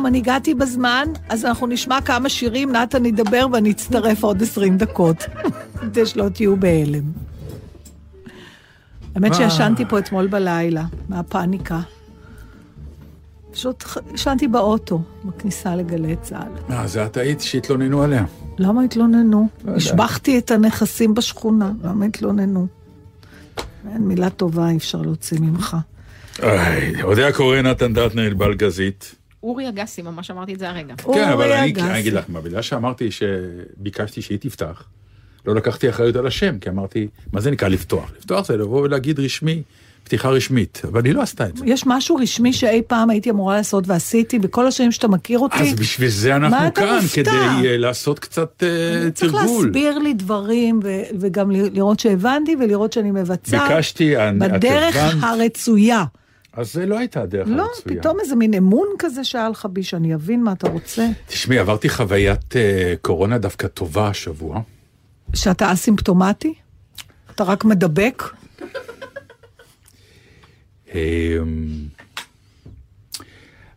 שלום, אני הגעתי בזמן, אז אנחנו נשמע כמה שירים, נתן ידבר ואני אצטרף עוד 20 דקות, כדי שלא תהיו בהלם. האמת? שישנתי פה אתמול בלילה, מהפאניקה. פשוט ישנתי באוטו, בכניסה לגלי צה"ל. מה, זה את היית שהתלוננו עליה. למה התלוננו? לא יודע. השבחתי את הנכסים בשכונה, למה התלוננו? אין מילה טובה אי אפשר להוציא ממך. איי, אודה הקורא נתן דטנר, ענבל גזית. אורי אגסי, ממש אמרתי את זה הרגע. כן, אבל אורי אני אגסי. אני אגיד לך מה, בגלל שאמרתי שביקשתי שהיא תפתח, לא לקחתי אחריות על השם, כי אמרתי, מה זה נקרא לפתוח? לפתוח זה לבוא ולהגיד רשמי, פתיחה רשמית, אבל היא לא עשתה את זה. יש משהו רשמי שאי פעם הייתי אמורה לעשות ועשיתי, בכל השנים שאתה מכיר אותי. אז בשביל זה אנחנו כאן, מופתע? כדי אה, לעשות קצת אה, צריך תרגול. להסביר לי דברים, ו- וגם לראות שהבנתי, ולראות שאני מבצעת ביקשתי, את בדרך הבנת? הרצויה. אז זה לא הייתה הדרך לא, הרצויה. פתאום איזה מין אמון כזה שהיה לך בי, שאני אבין מה אתה רוצה. תשמעי, עברתי חוויית אה, קורונה דווקא טובה השבוע. שאתה אסימפטומטי? אתה רק מדבק? אמ,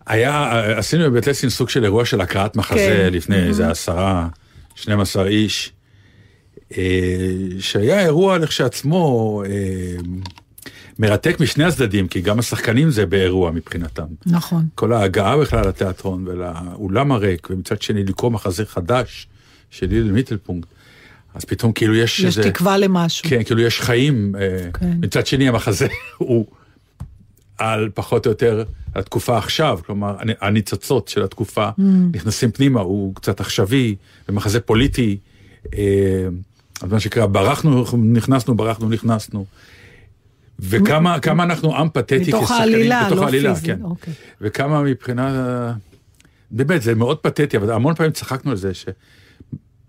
היה, עשינו בבית לסין סוג של אירוע של הקראת מחזה כן. לפני איזה עשרה, 12 איש, אה, שהיה אירוע לכשעצמו אה, מרתק משני הצדדים, כי גם השחקנים זה באירוע מבחינתם. נכון. כל ההגעה בכלל לתיאטרון ולאולם הריק, ומצד שני לקרוא מחזה חדש של ליל מיטלפונקט, אז פתאום כאילו יש יש איזה... תקווה למשהו. כן, כאילו יש חיים. אה, כן. מצד שני, המחזה הוא על פחות או יותר התקופה עכשיו, כלומר, הנ- הניצוצות של התקופה Mm. נכנסים פנימה, הוא קצת עכשווי, ומחזה פוליטי. אה, אז מה שנקרא, ברחנו, נכנסנו, ברחנו, נכנסנו. וכמה כמה אנחנו עם פתטי מתוך כשחקנים, העלילה, בתוך לא העלילה, פיזי, כן. אוקיי. וכמה מבחינה, באמת, זה מאוד פתטי, אבל המון פעמים צחקנו על זה,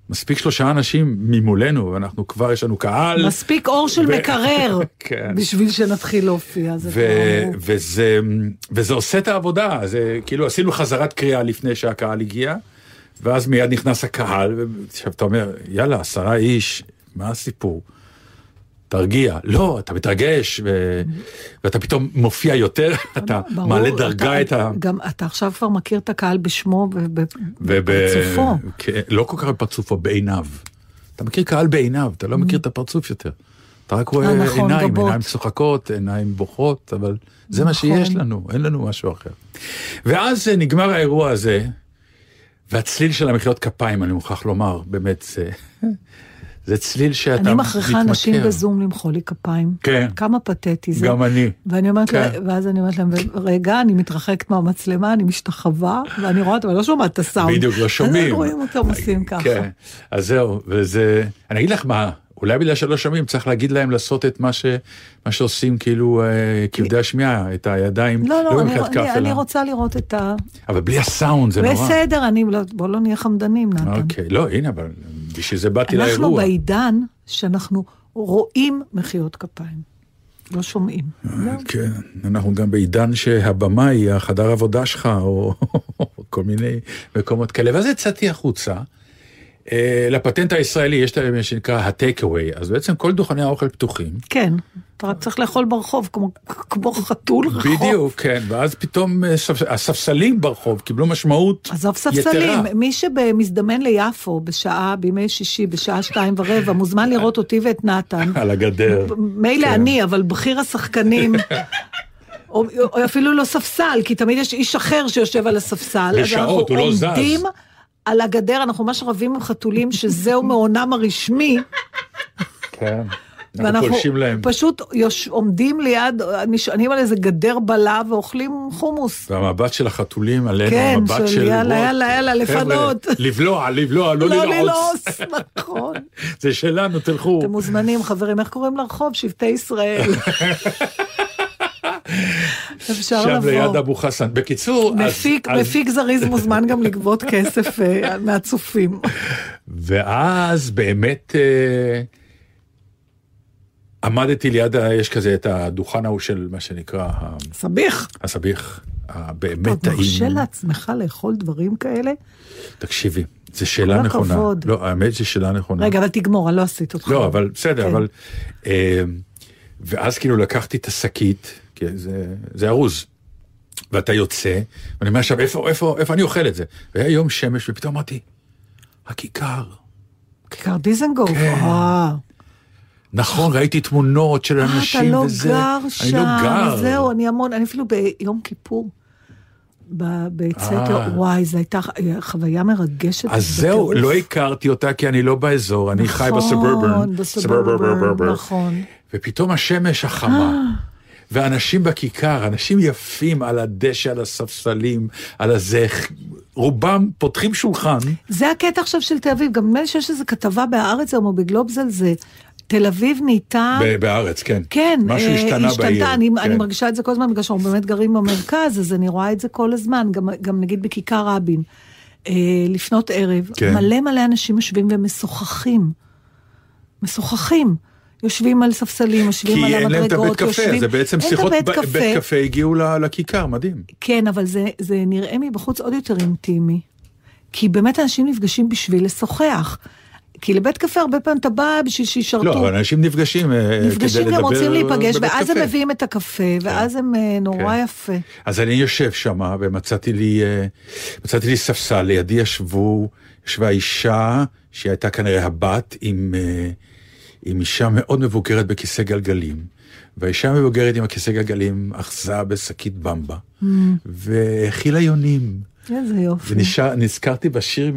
שמספיק שלושה אנשים ממולנו, ואנחנו כבר, יש לנו קהל. מספיק אור של ו- מקרר, כן. בשביל שנתחיל להופיע. זה ו- כבר- וזה, וזה עושה את העבודה, זה כאילו עשינו חזרת קריאה לפני שהקהל הגיע, ואז מיד נכנס הקהל, ועכשיו אתה אומר, יאללה, עשרה איש, מה הסיפור? תרגיע. לא, אתה מתרגש, ו... ואתה פתאום מופיע יותר, אתה ברור, מעלה אתה- דרגה את ה... גם אתה עכשיו כבר מכיר את הקהל בשמו וב- ובפרצופו. כן, לא כל כך בפרצופו, בעיניו. אתה מכיר קהל בעיניו, אתה לא מכיר את הפרצוף יותר. אתה רק רואה אה, נכון, עיניים, גבות. עיניים צוחקות, עיניים בוכות, אבל זה מה נכון. שיש לנו, אין לנו משהו אחר. ואז אה, נגמר האירוע הזה, והצליל של המחיאות כפיים, אני מוכרח לומר, באמת, זה, צליל שאתה אני מכריחה אנשים מתמכר. בזום למחוא לי כפיים. כן. כמה פתטי זה. גם אני. ואני אומרת כן. לה, ואז אני אומרת להם, רגע, אני מתרחקת מהמצלמה, אני משתחווה, ואני רואה אותם, אני לא שומעת את הסאונד. בדיוק, לא אז שומעים. הם רואים אותם עושים ככה. כן, אז זהו, וזה, אני אגיד לך מה, אולי בגלל שלא שומעים, צריך להגיד להם לעשות את מה, ש, מה שעושים כאילו אה, כבדי השמיעה, את הידיים, לא, לא, אני, כף, אני, אני אלא- רוצה לראות את ה... אבל בלי הסאונד זה נורא. בסדר, אני, לא, בוא לא נהיה חמדנים, נתן. אוקיי, לא, הנה, אבל בשביל זה באתי אנחנו לאירוע. בעידן שאנחנו רואים מחיאות כפיים, לא שומעים. כן, אנחנו גם בעידן שהבמה היא החדר עבודה שלך, או כל מיני מקומות כאלה. ואז יצאתי החוצה. אה, לפטנט הישראלי יש את מה שנקרא ה-take-away, אז בעצם כל דוכני האוכל פתוחים. כן, אתה רק צריך לאכול ברחוב, כמו, כמו חתול רחוב. בדיוק, כן, ואז פתאום אה, ספ- הספסלים ברחוב קיבלו משמעות עזוב יתרה. ספסלים, מי שמזדמן ליפו בשעה, בימי שישי, בשעה שתיים ורבע, מוזמן לראות אותי ואת נתן. על הגדר. מילא כן. אני, אבל בכיר השחקנים, או, או אפילו לא ספסל, כי תמיד יש איש אחר שיושב על הספסל. בשעות, הוא לא זז. אנחנו עומדים על הגדר, אנחנו ממש רבים עם חתולים, שזהו מעונם הרשמי, כן. ואנחנו. פשוט יוש... עומדים ליד, נשענים על איזה גדר בלה ואוכלים חומוס. והמבט של החתולים עלינו, כן, המבט של של... יאללה, יאללה, יאללה, לפנות. לבלוע, לבלוע, לא לא ללעוס. ללעוס, נכון. זה שלנו, תלכו. אתם מוזמנים, חברים, איך קוראים לרחוב? שבטי ישראל. אפשר שם ליד לבוא. אבו חסן. בקיצור, אז- מפיק, אז- מפיק זריז מוזמן גם לגבות כסף אה, מהצופים. ואז באמת אה, עמדתי ליד, יש כזה את הדוכן ההוא של מה שנקרא ה- סביח. הסביח, הבאמת אתה מרשה טעים. לעצמך לאכול דברים כאלה? תקשיבי, זו שאלה כל נכונה. הכבוד. לא, האמת זו שאלה נכונה. רגע, אבל תגמור, אני לא עשית אותך. לא, אבל בסדר, כן. אבל... אה, ואז כאילו לקחתי את השקית, כי זה, זה ארוז, ואתה יוצא, ואני אומר עכשיו, איפה, איפה, איפה אני אוכל את זה? והיה יום שמש, ופתאום אמרתי, הכיכר. כיכר דיזנגוף. כן. אה. נכון, ראיתי תמונות של אה, אנשים אתה לא וזה. גר אני שם. לא גר. זהו, אני המון, אני אפילו ביום כיפור. ב- בצאת, אה. וואי, זו הייתה חוויה מרגשת. אז זהו. לא הכרתי אותה כי אני לא באזור, אני חי נכון, בסברברן. בסברברן, נכון. ופתאום השמש החמה, ואנשים בכיכר, אנשים יפים על הדשא, על הספסלים, על הזה, רובם פותחים שולחן. זה הקטע עכשיו של תל אביב, גם נדמה לי שיש איזו כתבה בהארץ היום או בגלובס על זה. תל אביב נהייתה... בארץ, כן. כן, משהו אה, השתנה בעיר. אני, כן. אני מרגישה את זה כל הזמן, בגלל שאנחנו באמת גרים במרכז, אז אני רואה את זה כל הזמן, גם, גם נגיד בכיכר רבין, אה, לפנות ערב, כן. מלא מלא אנשים יושבים ומשוחחים. משוחחים. יושבים על ספסלים, יושבים כי על אין להם את המדרגות, הבית קפה, יושבים... זה בעצם שיחות הבית ב- קפה. בית קפה הגיעו לכיכר, מדהים. כן, אבל זה, זה נראה מבחוץ עוד יותר אינטימי. כי באמת אנשים נפגשים בשביל לשוחח. כי לבית קפה הרבה פעמים אתה בא בשביל שישרתו. לא, אבל אנשים נפגשים אה, כדי לדבר נפגשים והם רוצים להיפגש, ואז הם קפה. מביאים את הקפה, ואז הם אה, נורא כן. יפה. אז אני יושב שם ומצאתי לי, אה, מצאתי לי ספסל, לידי ישבו, ישבה אישה שהיא הייתה כנראה הבת עם, עם אישה מאוד מבוגרת בכיסא גלגלים. והאישה המבוגרת עם הכיסא גלגלים אחזה בשקית במבה, Mm. והאכילה יונים. איזה יופי. ונזכרתי בשיר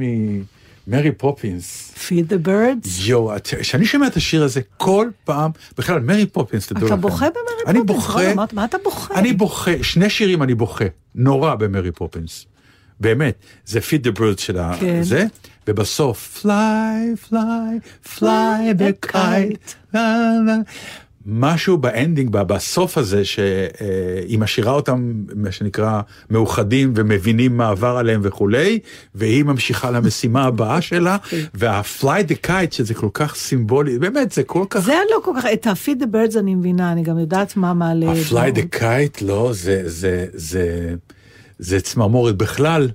ממרי פופינס. Feed the birds. יואו, כשאני שומע את השיר הזה כל פעם, בכלל, מרי פופינס, תדעו אתה לכם. בוכה במרי אני פופינס? בוכה, רגע, מה- מה אתה בוכה? אני בוכה, שני שירים אני בוכה, נורא במרי פופינס. באמת, זה feed the bird של כן. זה, ובסוף, fly, fly, fly the kite, משהו ב ending, בסוף הזה, שהיא משאירה אותם, מה שנקרא, מאוחדים ומבינים מה עבר עליהם וכולי, והיא ממשיכה למשימה הבאה שלה, וה-fly the kite, שזה כל כך סימבולי, באמת, זה כל כך... זה לא כל כך, את ה-feed the birds אני מבינה, אני גם יודעת מה מעלה. ה-fly זה. the kite, לא, זה, זה, זה, זה צמרמורת בכלל.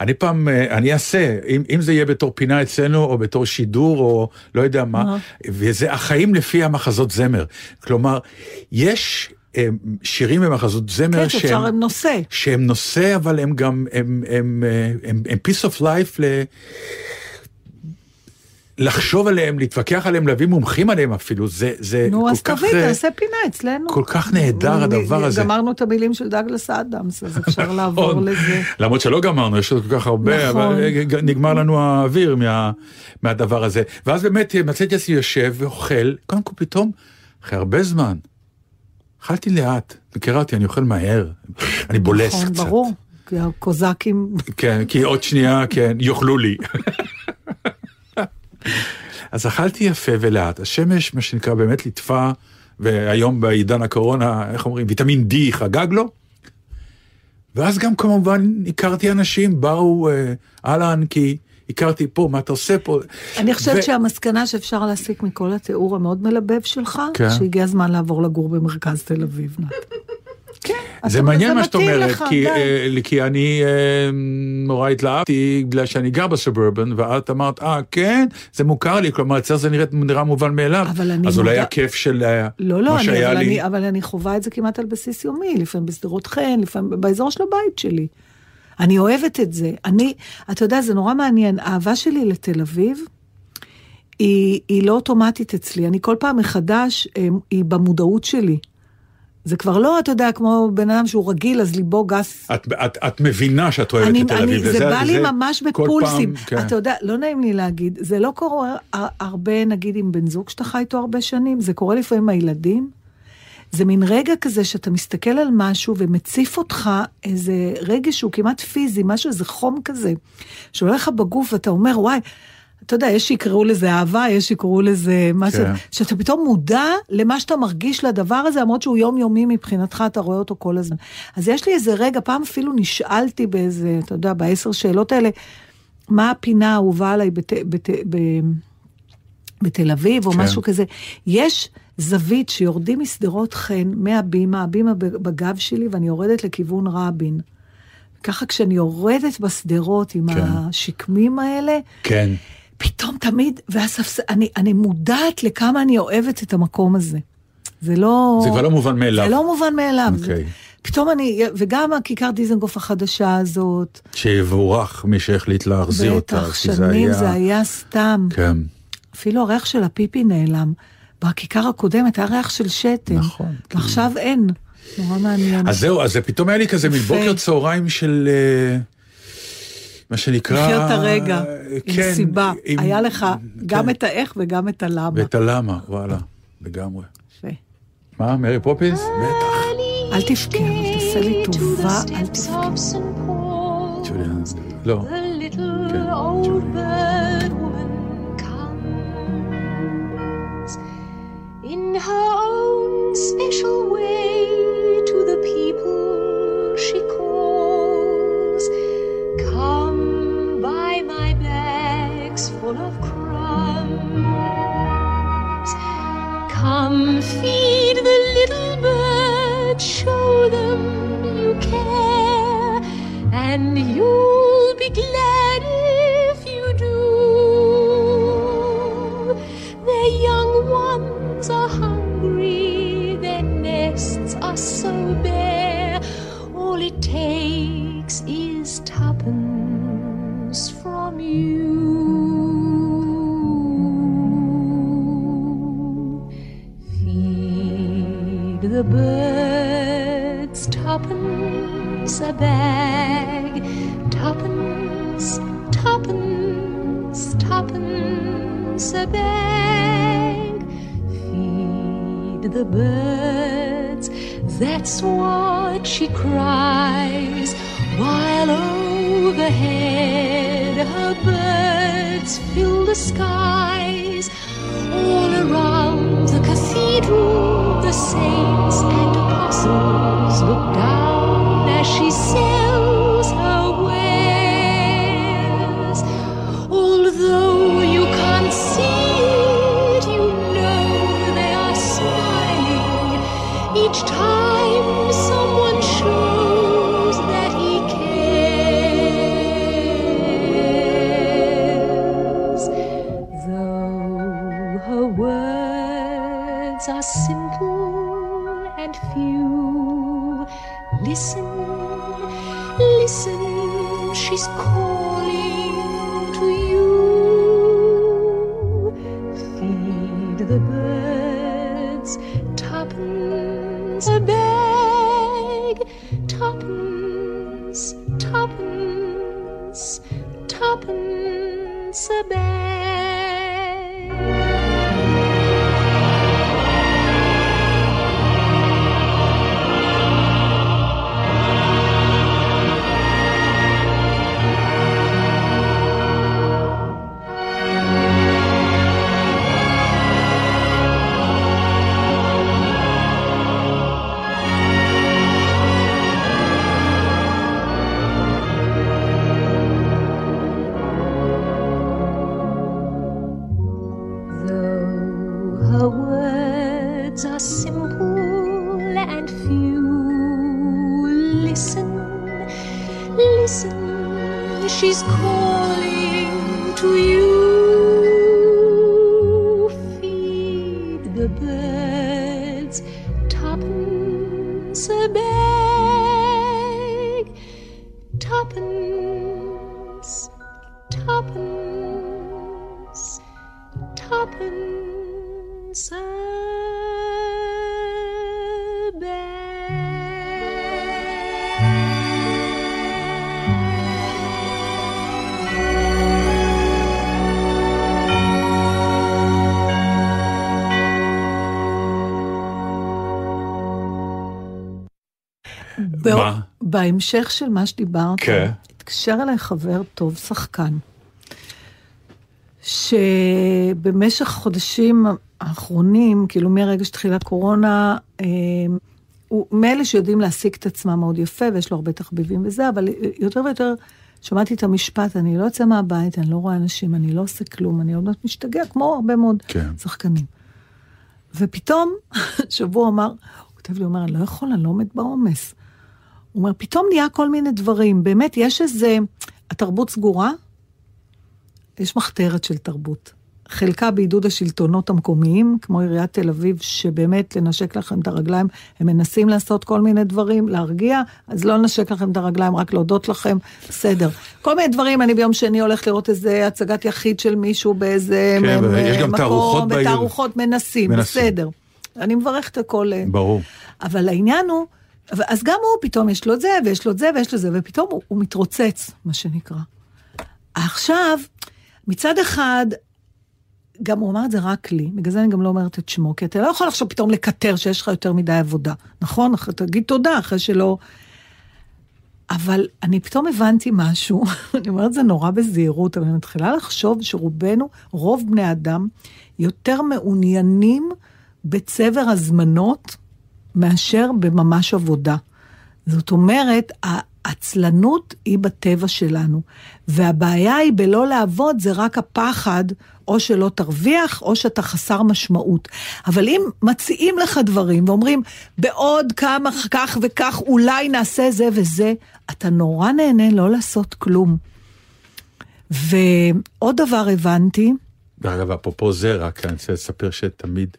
אני פעם, אה, אני אעשה, אם, אם זה יהיה בתור פינה אצלנו, או בתור שידור, או לא יודע מה? וזה החיים לפי המחזות זמר. כלומר, יש אה, שירים במחזות זמר כן, שאפשר עם נושא. שהם נושא, אבל הם גם, הם, הם, אה, הם, הם piece of life ל... לחשוב עליהם, להתווכח עליהם, להביא מומחים עליהם אפילו, זה, זה נו, כל אז כך... תביא, אה, תעשה פינה אצלנו. כל כך נהדר הדבר הזה. גמרנו את המילים של דאגלס אדמס, אז אפשר לעבור נכון. לזה. למרות שלא גמרנו, יש עוד כל כך הרבה, נכון. אבל אה, נגמר לנו האוויר מה, מהדבר הזה. ואז באמת אה, מצאתי עצמי יושב ואוכל, קודם כל פתאום, אחרי הרבה זמן, אכלתי לאט, מכירה אותי, אני אוכל מהר, אני בולס נכון, קצת. ברור. כי הקוזקים, כן, כי עוד שנייה, כן, יאכלו לי. אז אכלתי יפה ולאט, השמש, מה שנקרא, באמת ליטפה, והיום בעידן הקורונה, איך אומרים, ויטמין D חגג לו. ואז גם כמובן הכרתי אנשים, באו, אה, אהלן, כי הכרתי פה, מה אתה עושה פה? אני חושבת ו- שהמסקנה שאפשר להסיק מכל התיאור המאוד מלבב שלך, כן. שהגיע הזמן לעבור לגור במרכז תל אביב, נת. זה מעניין מה שאת אומרת, לך, כי. אה, כי אני אה, נורא התלהבתי בגלל שאני גר בסוברבן, ואת אמרת, אה, כן, זה מוכר לי, כלומר, אצלך זה נראה, נראה מובן מאליו. אבל אני אז אולי מודה- הכיף של אה, לא, לא, מה אני, שהיה אבל, לי. אני, אבל אני חווה את זה כמעט על בסיס יומי, לפעמים בשדרות חן, לפעמים באזור של הבית שלי. אני אוהבת את זה. אני, אתה יודע, זה נורא מעניין, האהבה שלי לתל אביב, היא, היא לא אוטומטית אצלי, אני כל פעם מחדש, אה, היא במודעות שלי. זה כבר לא, אתה יודע, כמו בן אדם שהוא רגיל, אז ליבו גס. את, את, את מבינה שאת אוהבת אני, את תל אביב. זה וזה- בא לי וזה ממש בפולסים. פעם, כן. אתה יודע, לא נעים לי להגיד, זה לא קורה הר- הרבה, נגיד, עם בן זוג שאתה חי איתו הרבה שנים, זה קורה לפעמים עם הילדים. זה מין רגע כזה שאתה מסתכל על משהו ומציף אותך איזה רגש שהוא כמעט פיזי, משהו, איזה חום כזה, שעולה לך בגוף ואתה אומר, וואי, אתה יודע, יש שיקראו לזה אהבה, יש שיקראו לזה משהו, כן. שאתה פתאום מודע למה שאתה מרגיש לדבר הזה, למרות שהוא יומיומי מבחינתך, אתה רואה אותו כל הזמן. אז יש לי איזה רגע, פעם אפילו נשאלתי באיזה, אתה יודע, בעשר שאלות האלה, מה הפינה האהובה עליי בת, בת, ב, בתל אביב, או כן. משהו כזה. יש זווית שיורדים משדרות חן מהבימה, הבימה בגב שלי, ואני יורדת לכיוון רבין. ככה כשאני יורדת בשדרות עם כן. השקמים האלה, כן. פתאום תמיד, והספס... אני, אני מודעת לכמה אני אוהבת את המקום הזה. זה לא... זה כבר לא מובן מאליו. זה לא מובן מאליו. אוקיי. זה... פתאום אני, וגם הכיכר דיזנגוף החדשה הזאת, שיבורך מי שהחליט להחזיר אותה. בטח, שנים זה היה סתם. כן, אפילו הריח של הפיפי נעלם. בכיכר הקודמת היה ריח של שתן. נכון, כן. ועכשיו אין. נורא מעניין. אז זהו, אז זה פתאום היה לי כזה מין יפה. בוקר צהריים של... אה, מה שנקרא... לחיות את הרגע, אה, עם כן, סיבה. עם- היה לך גם כן. את האיך וגם את הלמה. ואת הלמה, וואלה, לגמרי. יפה. מה, מרי פופינס? בטח. אל תבכה, אבל תעשה לי טובה, אל תבכה. ג'וליאן, לא. The little כן, old ג'ולי. bird woman comes in her own special way to the people she bags full of crumbs. Come feed the little birds, show them you care, and you'll be glad if you do. Their young ones are hungry, their nests are so bare. All it takes is tuppence from you. The birds tuppence a bag, tuppence, tuppence, tuppence a bag. Feed the birds, that's what she cries, while overhead her birds fill the skies. All around the cathedral, the saints and apostles look down בהמשך של מה שדיברת, כן. התקשר אליי חבר טוב, שחקן, שבמשך החודשים האחרונים, כאילו מהרגע שהתחילה הקורונה, אה, הוא מאלה שיודעים להעסיק את עצמם מאוד יפה, ויש לו הרבה תחביבים וזה, אבל יותר ויותר שמעתי את המשפט, אני לא יוצא מהבית, אני לא רואה אנשים, אני לא עושה כלום, אני עוד מעט משתגע, כמו הרבה מאוד כן. שחקנים. ופתאום, שבוע אמר, הוא כותב לי, הוא אומר, אני לא יכול, אני לא עומד בעומס. הוא אומר, פתאום נהיה כל מיני דברים. באמת, יש איזה... התרבות סגורה, יש מחתרת של תרבות. חלקה בעידוד השלטונות המקומיים, כמו עיריית תל אביב, שבאמת לנשק לכם את הרגליים, הם מנסים לעשות כל מיני דברים, להרגיע, אז לא לנשק לכם את הרגליים, רק להודות לכם, בסדר. כל מיני דברים, אני ביום שני הולך לראות איזה הצגת יחיד של מישהו באיזה כן, מ- ויש גם מקום, תערוכות בעיר. בתערוכות מנסים, מנסים. בסדר. אני מברכת הכל. ברור. אבל העניין הוא, אז גם הוא, פתאום יש לו את זה, ויש לו את זה, ויש לו את זה, ופתאום הוא, הוא מתרוצץ, מה שנקרא. עכשיו, מצד אחד, גם הוא אמר את זה רק לי, בגלל זה אני גם לא אומרת את שמו, כי אתה לא יכול עכשיו פתאום לקטר שיש לך יותר מדי עבודה, נכון? אחרי- תגיד תודה אחרי שלא... אבל אני פתאום הבנתי משהו, אני אומרת זה נורא בזהירות, אבל אני מתחילה לחשוב שרובנו, רוב בני אדם, יותר מעוניינים בצבר הזמנות מאשר בממש עבודה. זאת אומרת, העצלנות היא בטבע שלנו, והבעיה היא בלא לעבוד, זה רק הפחד, או שלא תרוויח, או שאתה חסר משמעות. אבל אם מציעים לך דברים ואומרים, בעוד כמה כך וכך אולי נעשה זה וזה, אתה נורא נהנה לא לעשות כלום. ועוד דבר הבנתי, דרך אגב, אפרופו זה, רק אני רוצה לספר שתמיד,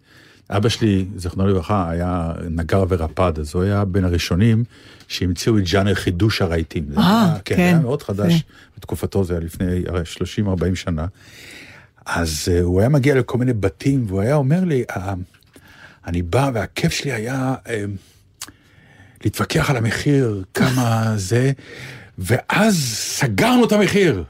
אבא שלי, זיכרונו לברכה, היה נגר ורפד, אז הוא היה בין הראשונים שהמציאו את ז'אנר חידוש הרהיטים. אה, כן. כן. היה מאוד חדש זה. בתקופתו, זה היה לפני הרי 30-40 שנה. אז uh, הוא היה מגיע לכל מיני בתים, והוא היה אומר לי, uh, אני בא והכיף שלי היה uh, להתווכח על המחיר, כמה זה, ואז סגרנו את המחיר.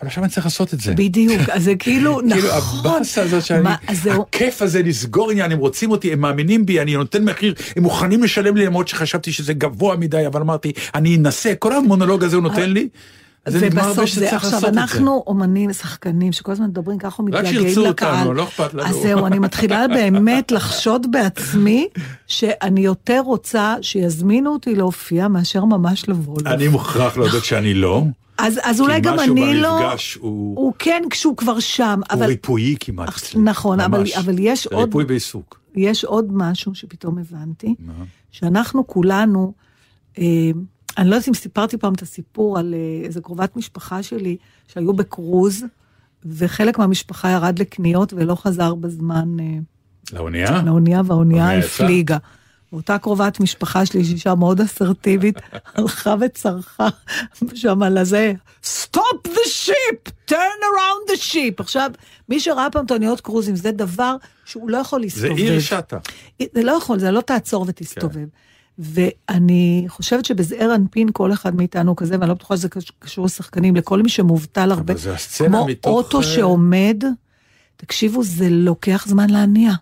אבל עכשיו אני צריך לעשות את זה. בדיוק, אז זה כאילו, נכון. כאילו הבאסה הזאת שאני, מה, אז זהו, הכיף הזה לסגור עניין, הם רוצים אותי, הם מאמינים בי, אני נותן מחיר, הם מוכנים לשלם לי למרות שחשבתי שזה גבוה מדי, אבל אמרתי, אני אנסה, כל המונולוג הזה הוא נותן לי, זה ובסוף זה, עכשיו. אנחנו אומנים, שחקנים, שכל הזמן מדברים ככה ומתגעגעים שירצו לקהל. אותנו, לא אכפת לנו. אז זהו, אני מתחילה באמת לחשוד בעצמי, שאני יותר רוצה שיזמינו אותי להופיע מאשר ממש לבוא. אני מוכרח להודות שאני לא, אז, אז כי אולי גם משהו אני לא... במפגש הוא הוא כן כשהוא כבר שם, הוא אבל ריפויי כמעט אצלי, נכון, אבל. אבל יש זה עוד ריפוי בעיסוק. יש עוד משהו שפתאום הבנתי, מה? שאנחנו כולנו, אה, אני לא יודעת אם סיפרתי פעם את הסיפור על אה, איזה קרובת משפחה שלי שהיו בקרוז, וחלק מהמשפחה ירד לקניות ולא חזר בזמן אה, לאונייה? לאונייה, והאונייה? הפליגה. ואותה קרובת משפחה שלי, שהיא אישה מאוד אסרטיבית, הלכה וצרחה שם על הזה, Stop the ship! turn around the ship! עכשיו, מי שראה פעם את האוניות קרוזים, זה דבר שהוא לא יכול זה להסתובב. עיר שטה. זה לא יכול, זה לא תעצור ותסתובב. ואני חושבת שבזעיר אנפין כל אחד מאיתנו כזה, ואני לא בטוחה שזה קש- קשור לשחקנים, לכל מי שמובטל הרבה, זה כמו מתוך, אוטו אה, שעומד, תקשיבו, זה לוקח זמן להניע.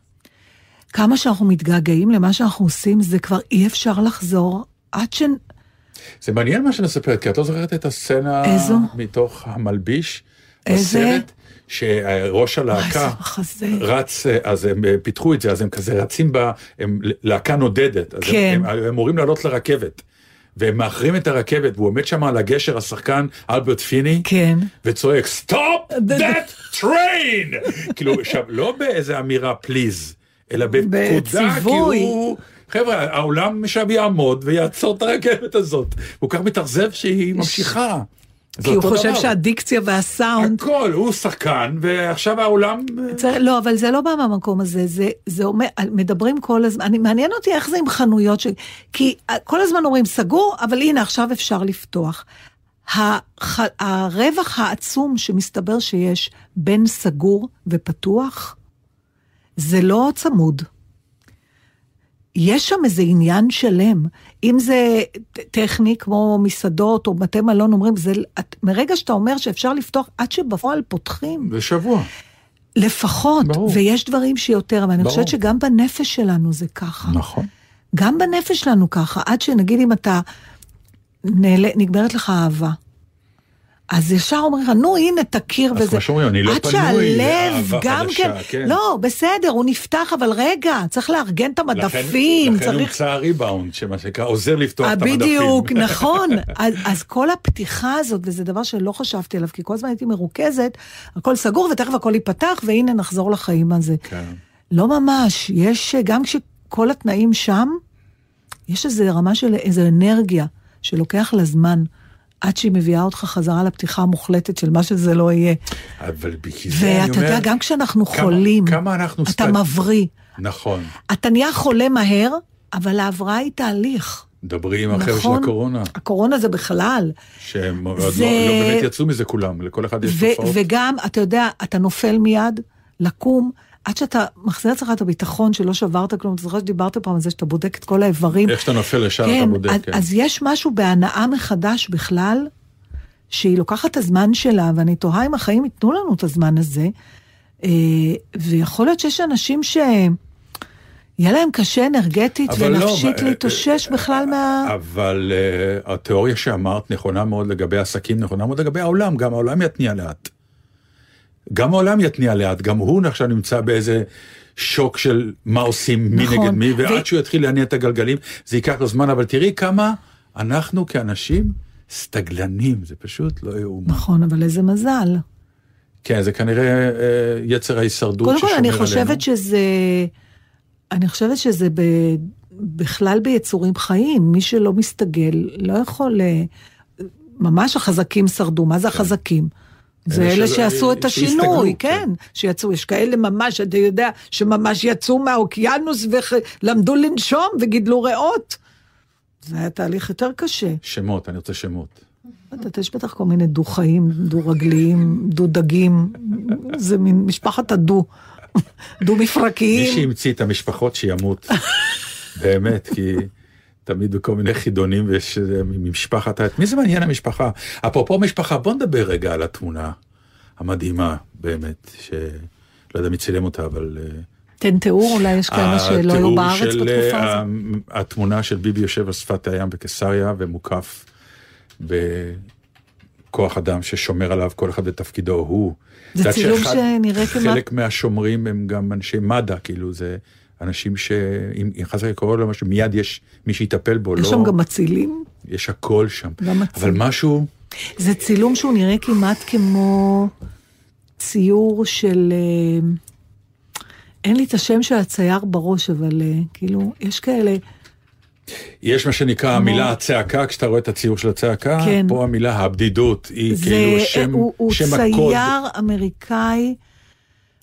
כמה שאנחנו מתגעגעים למה שאנחנו עושים, זה כבר אי אפשר לחזור עד ש... זה מעניין מה שאני מספרת, כי את לא זוכרת את הסצנה איזו? מתוך המלביש, איזה? בסרט, שראש הלהקה. רץ, אז הם אה, פיתחו את זה, אז הם כזה רצים ב... הם להקה נודדת, אז כן. הם, הם אמורים לעלות לרכבת. והם מאחרים את הרכבת, והוא עומד שם על הגשר, השחקן אלברט פיני, כן. וצועק, Stop that train! כאילו, עכשיו, לא באיזה אמירה פליז, אלא בפקודה, כי בציווי. הוא... חבר'ה, העולם עכשיו יעמוד ויעצור את הרכבת הזאת. הוא כך מתאכזב שהיא ממשיכה. כי הוא חושב דבר. שהדיקציה והסאונד... הכל, הוא שחקן, ועכשיו העולם... צריך, לא, אבל זה לא בא מהמקום הזה, זה, זה אומר, מדברים כל הזמן, אני, מעניין אותי איך זה עם חנויות, ש, כי כל הזמן אומרים סגור, אבל הנה עכשיו אפשר לפתוח. הח, הרווח העצום שמסתבר שיש בין סגור ופתוח, זה לא צמוד. יש שם איזה עניין שלם. אם זה טכני, כמו מסעדות או בתי מלון, אומרים, זה, את, מרגע שאתה אומר שאפשר לפתוח, עד שבפועל פותחים, זה שבוע. לפחות, ברור. ויש דברים שיותר, אבל אני ברור. חושבת שגם בנפש שלנו זה ככה. נכון. גם בנפש שלנו ככה, עד שנגיד אם אתה, נעלה, נגמרת לך אהבה. אז ישר אומרים לך, נו הנה תכיר אז וזה. כמו שאומרים, אני לא פנוי שהלב גם חדשה, כן, כן. לא, בסדר, הוא נפתח, אבל רגע, צריך לארגן את לכן, המדפים, לכן צריך... הומצא הריבאונד, שמה שנקרא, עוזר לפתוח אה, את המדפים. בדיוק, נכון. אז, אז כל הפתיחה הזאת, וזה דבר שלא חשבתי עליו, כי כל הזמן הייתי מרוכזת, הכל סגור ותכף הכל ייפתח, והנה נחזור לחיים הזה. כן. לא ממש, יש, גם כשכל התנאים שם, יש איזו רמה של איזו אנרגיה שלוקח לה זמן, עד שהיא מביאה אותך חזרה לפתיחה המוחלטת של מה שזה לא יהיה. אבל בגלל זה אני ואתה אומר... יודע, גם כשאנחנו כמה- חולים, כמה אנחנו... אתה סטג- מבריא. נכון. אתה נהיה חולה מהר, אבל ההבראה היא תהליך. דברי עם החבר'ה של נכון? הקורונה, הקורונה זה בכלל. שהם זה- לא לא באמת יצאו מזה כולם, לכל אחד יש ו- תופעות. וגם, אתה יודע, אתה נופל מיד, לקום, עד שאתה מחזיר לעצמך את הביטחון שלא שברת כלום. אתה זוכר שדיברת פעם על זה שאתה בודק את כל האיברים. איך שאתה נופל אתה כן, בודק. אז, כן. אז יש משהו בהנאה מחדש בכלל, שהיא לוקחת את הזמן שלה, ואני תוהה אם החיים ייתנו לנו את הזמן הזה. אה, ויכול להיות שיש אנשים ש... יהיה להם קשה אנרגטית לא, ונפשית אה, להתאושש בכלל מה... אבל uh, התיאוריה שאמרת נכונה מאוד לגבי עסקים, נכונה מאוד לגבי העולם, גם העולם יתניע לאט. גם העולם יתניע לאט, גם הוא עכשיו נמצא באיזה שוק של מה עושים, מי נכון. נגד מי, ו- ועד שהוא יתחיל להניע את הגלגלים, זה ייקח לו זמן, אבל תראי כמה אנחנו כאנשים סטגלנים, זה פשוט לא יאומן. נכון, אבל איזה מזל. כן, זה כנראה אה, יצר ההישרדות קודם ששומר כל, עלינו. אני חושבת שזה... אני חושבת שזה ב... בכלל ביצורים חיים. מי שלא מסתגל לא יכול... אה, ממש החזקים שרדו. מה זה החזקים? זה אלה אלה שעשו את שהסתגלו, השינוי, כן. כן, שיצאו, יש כאלה ממש, אתה יודע, שממש יצאו מהאוקיינוס ולמדו לנשום וגידלו ריאות. זה היה תהליך יותר קשה. שמות, אני רוצה שמות. יודעת, יש בטח כל מיני דו-חיים, דו-רגליים, דו-דגים, זה מין משפחת הדו, מי דו-מפרקיים. שהמציא את המשפחות שימות, באמת, כי תמיד בכל מיני חידונים ויש איזה ממשפחת, ה- מי זה מעניין המשפחה? אפרופו משפחה, בוא נדבר רגע על התמונה המדהימה, באמת, שלא יודע מי צילם אותה, אבל... אה, תן תיאור, אולי יש כאלה שלא היו בארץ של, בתקופה אה, הזאת. התמונה של ביבי יושב על שפת הים בקיסריה ומוקף בכוח אדם ששומר עליו, כל אחד בתפקידו הוא. זה צילום שאחד- שנראה כמעט... חלק מהשומרים הם גם אנשי מד"א, כאילו זה אנשים שאם אם חס וחלילה קורה לו משהו, מיד יש מי שיטפל בו, יש לא... שם גם מצילים. יש הכל שם. גם אבל מצילים. משהו, זה צילום שהוא נראה כמעט כמו ציור של... אה, אין לי את השם של הצייר בראש, אבל אה, כאילו, יש כאלה... יש מה שנקרא המילה הצעקה, כשאתה רואה את הציור של הצעקה, כן. פה המילה הבדידות, היא זה, כאילו שם, הוא, הוא שם צייר הקוד. אמריקאי,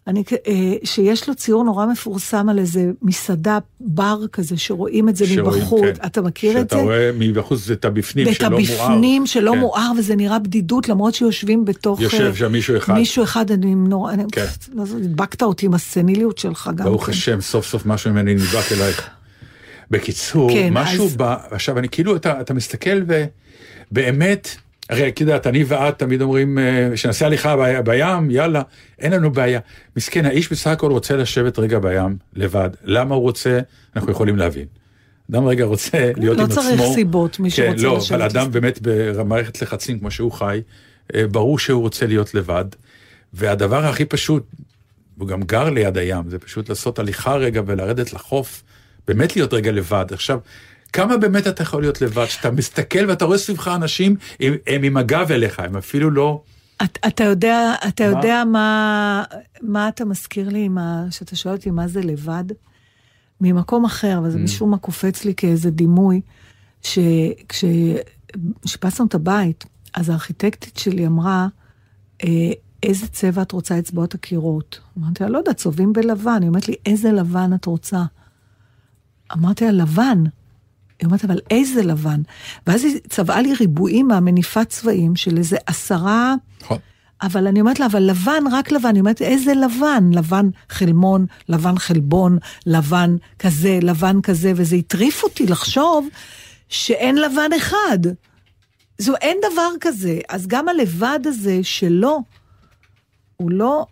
אני, אה, שיש לו ציור נורא מפורסם על איזה מסעדה, בר כזה, שרואים את זה שרואים, מבחוץ. כן. אתה מכיר את זה? שאתה רואה מבחוץ את הבפנים ואת שלא מואר. הבפנים שלא כן. מואר, וזה נראה בדידות, למרות שיושבים בתוך... יושב אה, שם מישהו אחד. מישהו אחד, אני נורא... כן. לא הדבקת אותי עם הסניליות שלך גם ברוך כן. השם, סוף סוף משהו ממני נדבק אלייך. בקיצור, כן, משהו אז- ב... עכשיו, אני כאילו, אתה, אתה מסתכל ובאמת, הרי את יודעת, אני ואת תמיד אומרים, אה, שנעשה הליכה ב- בים, יאללה, אין לנו בעיה. מסכן, האיש בסך הכל רוצה לשבת רגע בים, לבד. למה הוא רוצה? אנחנו יכולים להבין. אדם רגע רוצה להיות לא עם עצמו. צריך סיבות, מי כן, שרוצה לא, לשבת אבל אדם. באמת במערכת לחצים כמו שהוא חי, אה, ברור שהוא רוצה להיות לבד. והדבר הכי פשוט, הוא גם גר ליד הים, זה פשוט לעשות הליכה רגע ולרדת לחוף, באמת להיות רגע לבד. עכשיו, כמה באמת אתה יכול להיות לבד? שאתה מסתכל ואתה רואה סביבך אנשים, הם, הם עם הגב אליך, הם אפילו לא... את, אתה יודע, אתה מה? יודע מה, מה אתה מזכיר לי, מה, שאתה שואל אותי מה זה לבד? ממקום אחר, Mm. וזה משום מה קופץ לי כאיזה דימוי, שכששיפצנו את הבית, אז הארכיטקטית שלי אמרה, אה, איזה צבע את רוצה אצבעות הקירות? אמרתי לה, לא יודעת, צובעים בלבן. היא אומרת לי, איזה לבן את רוצה? אמרתי לה, לבן. היא אומרת, אבל איזה לבן? ואז היא צבעה לי ריבועים מהמניפת צבעים של איזה עשרה... נכון. אבל אני אומרת לה, אבל לבן, רק לבן. היא אומרת, איזה לבן? לבן חלמון, לבן חלבון, לבן כזה, לבן כזה, וזה הטריף אותי לחשוב שאין לבן אחד. זו, אין דבר כזה. אז גם הלבד הזה שלו, הוא לא,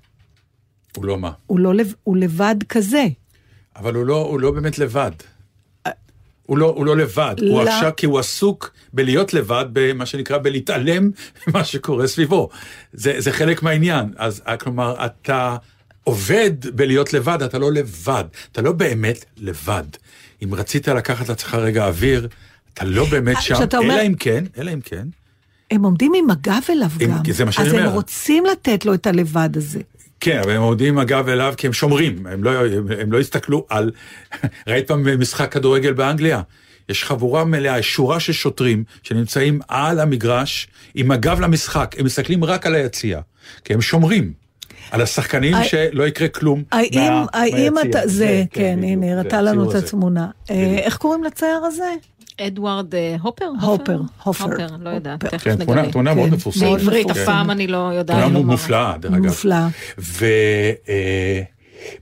הוא לא מה. הוא לא, הוא לבד כזה. אבל הוא לא, הוא לא באמת לבד. הוא לא, הוא לא לבד, הוא לא. עכשיו, כי הוא עסוק בלהיות לבד, במה שנקרא, בלהתעלם ממה שקורה סביבו. זה, זה חלק מהעניין. אז אה, כלומר, אתה עובד בלהיות לבד, אתה לא לבד, אתה לא באמת לבד. אם רצית לקחת לעצמך רגע אוויר, אתה לא באמת אה, שם, כשאתה אומר- אלא אם כן, אלא אם כן. הם עומדים עם הגב אליו אם- גם. זה מה שאני אז הם אומר. רוצים לתת לו את הלבד הזה. כן, אבל הם עומדים הגב אליו כי הם שומרים, הם לא, הם, הם לא הסתכלו על... ראית פעם משחק כדורגל באנגליה? יש חבורה מלאה, שורה של שוטרים שנמצאים על המגרש עם הגב למשחק, הם מסתכלים רק על היציע, כי הם שומרים על השחקנים הי- שלא יקרה כלום האם, מה- האם מהיציע. אתה, זה, כן, בדיוק, הנה, זה הראתה לנו את. התמונה. אה. איך קוראים לצייר הזה? אדוארד אה, הופר? הופר, הופר. הופר, לא יודעת, הופר. תכף כן, תמונה, נגלה. מאוד כן. מפורסמת. בעברית כן. אף פעם אני לא יודעת תמונה לומר. מופלאה, דרך אגב. מופלא.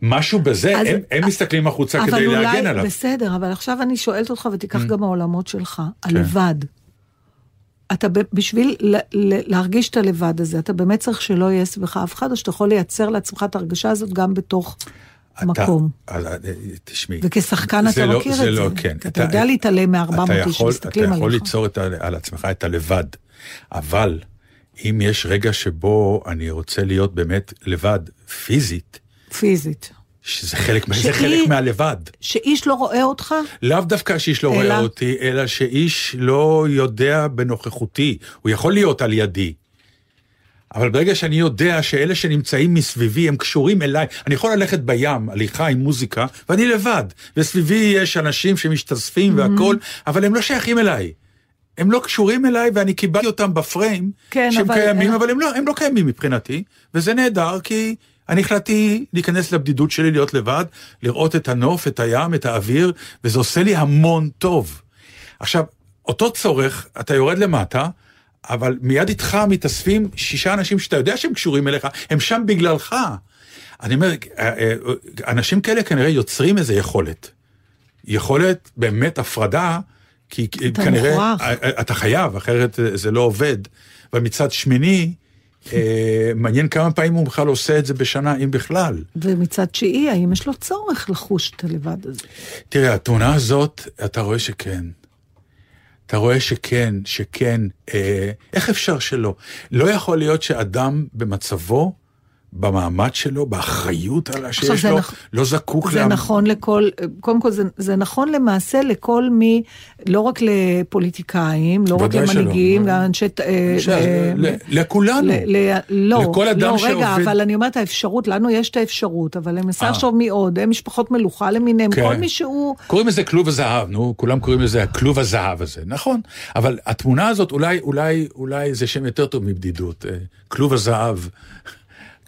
ומשהו בזה, אז- הם, הם מסתכלים החוצה אבל כדי אולי, להגן עליו. Mm. בסדר, אבל עכשיו אני שואלת אותך, ותיקח גם מהעולמות שלך, כן. הלבד. אתה בשביל ל- ל- להרגיש את הלבד הזה, אתה באמת צריך שלא יהיה סביבך אף אחד, או שאתה יכול לייצר לעצמך את ההרגשה הזאת גם בתוך מקום. תשמעי. וכשחקן אתה לא- מכיר זה את לא, זה. כן. כי אתה יודע להתעלם מ-400 אתה איש שמסתכלים אתה יכול עליך. ליצור את על עצמך את הלבד, אבל אם יש רגע שבו אני רוצה להיות באמת לבד, פיזית, פיזית. שזה חלק, מה- זה חלק מהלבד. שאיש לא רואה אותך, לאו דווקא שאיש לא אלא? רואה אותי, אלא שאיש לא יודע בנוכחותי. הוא יכול להיות על ידי. אבל ברגע שאני יודע שאלה שנמצאים מסביבי הם קשורים אליי, אני יכול ללכת בים, הליכה עם מוזיקה, ואני לבד. וסביבי יש אנשים שמשתזפים והכול, אבל הם לא שייכים אליי. הם לא קשורים אליי ואני קיבלתי אותם בפריים, כן, שהם אבל- קיימים, אבל הם לא, הם לא קיימים מבחינתי, וזה נהדר כי אני החלטתי להיכנס לבדידות שלי, להיות לבד, לראות את הנוף, את הים, את האוויר, וזה עושה לי המון טוב. עכשיו, אותו צורך, אתה יורד למטה, אבל מיד איתך מתאספים שישה אנשים שאתה יודע שהם קשורים אליך, הם שם בגללך. אני אומר, אה, אה, אנשים כאלה כנראה יוצרים איזו יכולת. יכולת באמת הפרדה, כי אתה כנראה, מוכרח. אה, אה, אתה חייב, אחרת אה, זה לא עובד. ומצד שמיני, אה, מעניין כמה פעמים הוא בכלל עושה את זה בשנה, אם בכלל. ומצד תשיעי, האם יש לו צורך לחוש את הלבד הזה? תראה, התמונה הזאת, אתה רואה שכן. אתה רואה שכן, שכן. אה, איך אפשר שלא? לא יכול להיות שאדם במצבו, במעמד שלו, באחריות על שיש לו, נכ- לא זקוק זה לה- נכון לכל, קודם כל זה, זה נכון למעשה לכל מי, לא רק לפוליטיקאים, לא רק שלא. למנהיגים, גם אנשי... אה, אה, ל- לכולנו. ל- ל- לא, לכל אדם לא, רגע, שעובד- אבל אני אומרת האפשרות, לנו יש את האפשרות, אבל אני מנסה. לחשוב מי עוד, הם משפחות מלוכה למיניהם, כן. כל מי שהוא... קוראים לזה כלוב הזהב, נו, כולם קוראים לזה הכלוב הזהב הזה, נכון. אבל התמונה הזאת, אולי, אולי, אולי זה שם יותר טוב מבדידות. אה, כלוב הזהב,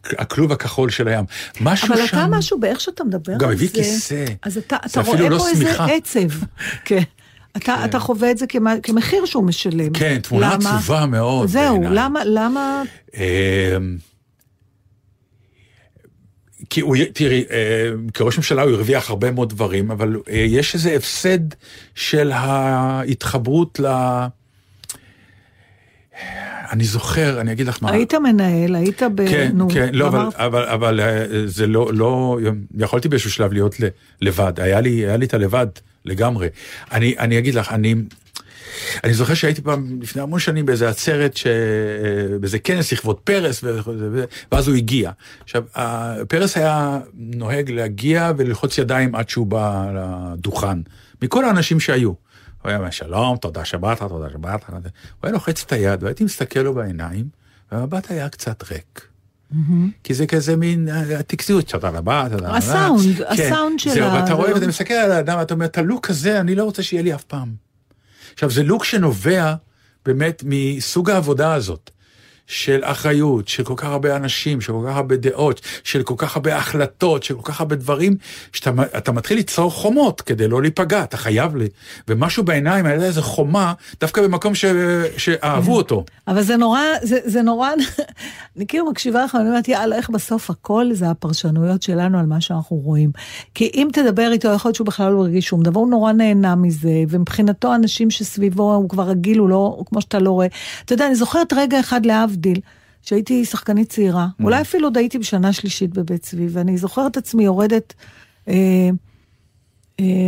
הכלוב הכחול של הים. משהו אבל שם... אתה משהו, באיך שאתה מדבר גם על הביא זה, כיסא. אז אתה, אתה רואה לא פה איזה שמיכה. עצב. כן. אתה, אתה חווה את זה כמה, כמחיר שהוא משלם. כן, תמונה למה? עצובה מאוד זהו, בעיניי. למה, למה... אה, כי הוא, תראי, אה, כראש ממשלה הוא הרוויח הרבה מאוד דברים, אבל אה, יש איזה הפסד של ההתחברות ל... אני זוכר, אני אגיד לך מה. היית מנהל, היית ב... כן, נו, כן, לא, אבל, אבל, אבל אה, זה לא, לא, יכולתי באיזשהו שלב להיות ל- לבד, היה לי, היה לי את הלבד לגמרי. אני, אני אגיד לך, אני, אני זוכר שהייתי פעם לפני המון שנים באיזה עצרת, ש... באיזה כנס לכבוד פרס, ו... ואז הוא הגיע. עכשיו, פרס היה נוהג להגיע וללחוץ ידיים עד שהוא בא לדוכן, מכל האנשים שהיו. הוא היה אומר, שלום, תודה שבאת, תודה שבאת. הוא היה לוחץ את היד, והייתי מסתכל לו בעיניים, והמבט היה קצת ריק. כי זה כזה מין אה, טקסיות, תודה רבה, תודה רבה. הסאונד, כן, הסאונד של זהו, ואתה רואה ואתה מסתכל על האדם, ואתה אומר, את הלוק הזה, אני לא רוצה שיהיה לי אף פעם. עכשיו, זה לוק שנובע באמת מסוג העבודה הזאת, של אחריות, של כל כך הרבה אנשים, של כל כך הרבה דעות, של כל כך הרבה החלטות, של כל כך הרבה דברים, שאתה אתה מתחיל ליצור חומות כדי לא להיפגע, אתה חייב לי. ומשהו בעיניים, היה איזה חומה, דווקא במקום ש, שאהבו אותו. אבל זה נורא, זה, זה נורא, אני כאילו מקשיבה לך, ואני אומרת, יאללה, איך בסוף הכל זה הפרשנויות שלנו על מה שאנחנו רואים. כי אם תדבר איתו, יכול להיות שהוא בכלל לא הרגיש שום דבר, הוא נורא נהנה מזה, ומבחינתו אנשים שסביבו, הוא כבר רגיל, הוא לא, הוא כמו שאתה לא רואה. אתה יודע, אני זוכרת רגע אחד להבדיל, שהייתי שחקנית צעירה, אולי אפילו עוד הייתי בשנה שלישית בבית צבי, ואני זוכרת עצמי יורדת... אה,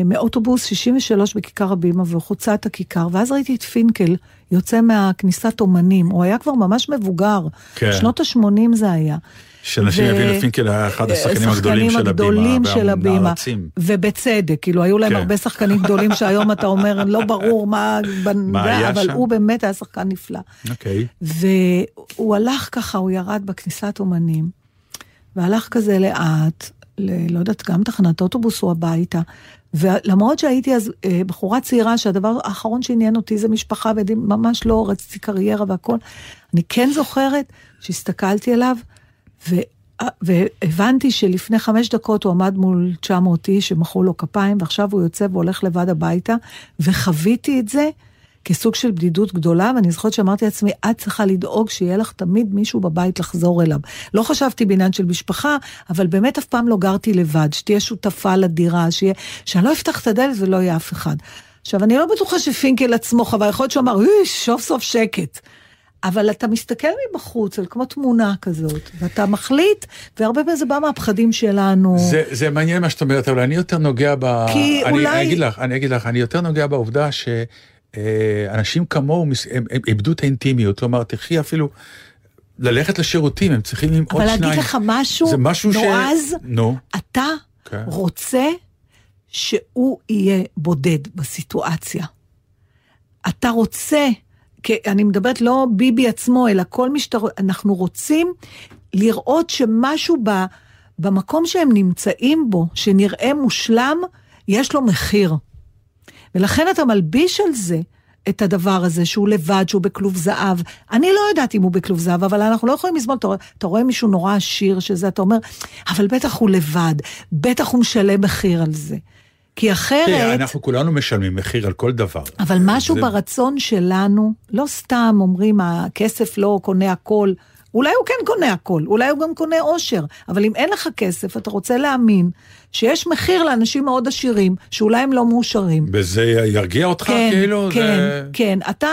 מאוטובוס 63 בכיכר הבימה, והוא חוצה את הכיכר, ואז ראיתי את פינקל יוצא מהכניסת אומנים. הוא היה כבר ממש מבוגר, כן. שנות ה-80 זה היה. שאנשים ו- אה, יבינו, פינקל היה אחד השחקנים הגדולים של הבימה, של הבימה. ובצדק, כאילו, היו להם כן. הרבה שחקנים גדולים שהיום אתה אומר, לא ברור מה... מה היה אבל שם? הוא באמת היה שחקן נפלא. אוקיי. והוא הלך ככה, הוא ירד בכניסת אומנים, והלך כזה לאט, ל, לא יודעת, גם תחנת אוטובוס או הביתה. ולמרות שהייתי אז אה, בחורה צעירה, שהדבר האחרון שעניין אותי זה משפחה, וממש לא רציתי קריירה והכל, אני כן זוכרת שהסתכלתי עליו, ו... אה, והבנתי שלפני חמש דקות הוא עמד מול 900 איש שמחאו לו כפיים, ועכשיו הוא יוצא והולך לבד הביתה, וחוויתי את זה כסוג של בדידות גדולה, ואני זוכרת שאמרתי לעצמי, את צריכה לדאוג שיהיה לך תמיד מישהו בבית לחזור אליו. לא חשבתי בעניין של משפחה, אבל באמת אף פעם לא גרתי לבד, שתהיה שותפה לדירה, שיהיה, שאני לא אפתח את הדלת ולא יהיה אף אחד. עכשיו, אני לא בטוחה שפינקל עצמו חווה, יכול להיות שהוא אמר, "איש, סוף סוף שקט. אבל אתה מסתכל מבחוץ על כמו תמונה כזאת, ואתה מחליט, והרבה פעמים זה בא מהפחדים שלנו. זה, זה מעניין מה שאת אומרת, אבל אני יותר נוגע ב... כי אני, אולי- אני אגיד לך, אני אגיד לך, אני יותר נוגע בעובדה שאנשים כמוהו, מס- הם, איבדו את האינטימיות, כלומר, תחי אפילו ללכת לשירותים, הם צריכים עם עוד אבל שניים. להגיד לך משהו, זה משהו ש... נועז, נו, אתה כן. רוצה שהוא יהיה בודד בסיטואציה. אתה רוצה, כי אני מדברת לא ביבי עצמו, אלא כל מי שאתה... אנחנו רוצים לראות שמשהו ב, במקום שהם נמצאים בו, שנראה מושלם, יש לו מחיר. ולכן אתה מלביש על זה את הדבר הזה, שהוא לבד, שהוא בכלוב זהב. אני לא יודעת אם הוא בכלוב זהב, אבל אנחנו לא יכולים לסבול, אתה, אתה רואה מישהו נורא עשיר שזה, אתה אומר, אבל בטח הוא לבד, בטח הוא משלם מחיר על זה. כי אחרת... תראה, אנחנו כולנו משלמים מחיר על כל דבר. אבל משהו זה- ברצון שלנו, לא סתם אומרים, הכסף לא קונה הכל. אולי הוא כן קונה הכל, אולי הוא גם קונה אושר, אבל אם אין לך כסף, אתה רוצה להאמין שיש מחיר לאנשים מאוד עשירים, שאולי הם לא מאושרים. וזה ירגיע אותך, כן, כאילו? כן, זה... כן. אתה,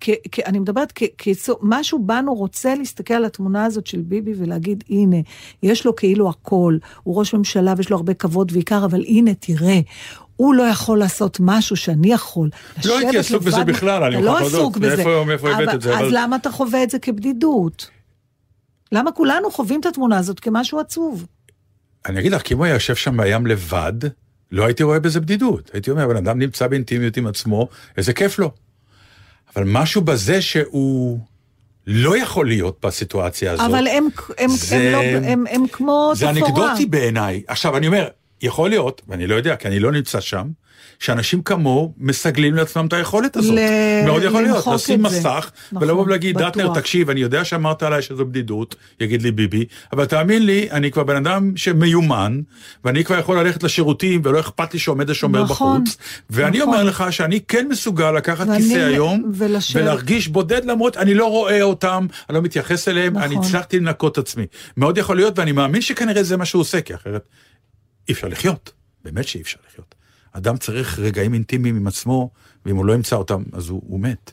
כ, כ, אני מדברת, משהו בנו רוצה להסתכל על התמונה הזאת של ביבי ולהגיד, הנה, יש לו כאילו הכל, הוא ראש ממשלה ויש לו הרבה כבוד ויקר, אבל הנה, תראה. הוא לא יכול לעשות משהו שאני יכול. לא הייתי עסוק בזה בכלל, אני אתה לא מוכרח להודות. מאיפה- הבאת את זה, אז למה אתה חווה את זה כבדידות? למה כולנו חווים את התמונה הזאת כמשהו עצוב? אני אגיד לך, כי אם הוא היה יושב שם בים לבד, לא הייתי רואה בזה בדידות. הייתי אומר, בן אדם נמצא באינטימיות עם עצמו, איזה כיף לו. אבל משהו בזה שהוא לא יכול להיות בסיטואציה הזאת. אבל הם, הם, זה- הם, לא, הם, הם כמו זה תפאורה. אנקדוטי בעיניי. עכשיו, אני אומר, יכול להיות, ואני לא יודע, כי אני לא נמצא שם, שאנשים כמוהו מסגלים לעצמם את היכולת הזאת. ל- מאוד יכול להיות, לשים. מסך, נכון, ולבוא ולהגיד. דטנר, תקשיב, אני יודע שאמרת עליי שזו בדידות, יגיד לי ביבי, אבל תאמין לי, אני כבר בן אדם שמיומן, ואני כבר יכול ללכת לשירותים, ולא אכפת לי שעומד השומר נכון, בחוץ, ואני נכון. אומר לך שאני כן מסוגל לקחת ואני- כיסא היום, ולשבת. ולהרגיש בודד למרות, אני לא רואה אותם, אני לא מתייחס אליהם, אני נכון. הצלחתי לנקות עצמי. מאוד יכול להיות, ואני מאמין שכנראה זה מה שהוא עושה, כי אחרת אי אפשר לחיות. באמת שאי אפשר לחיות. אדם צריך רגעים אינטימיים עם עצמו, ואם הוא לא ימצא אותם, אז הוא, הוא מת.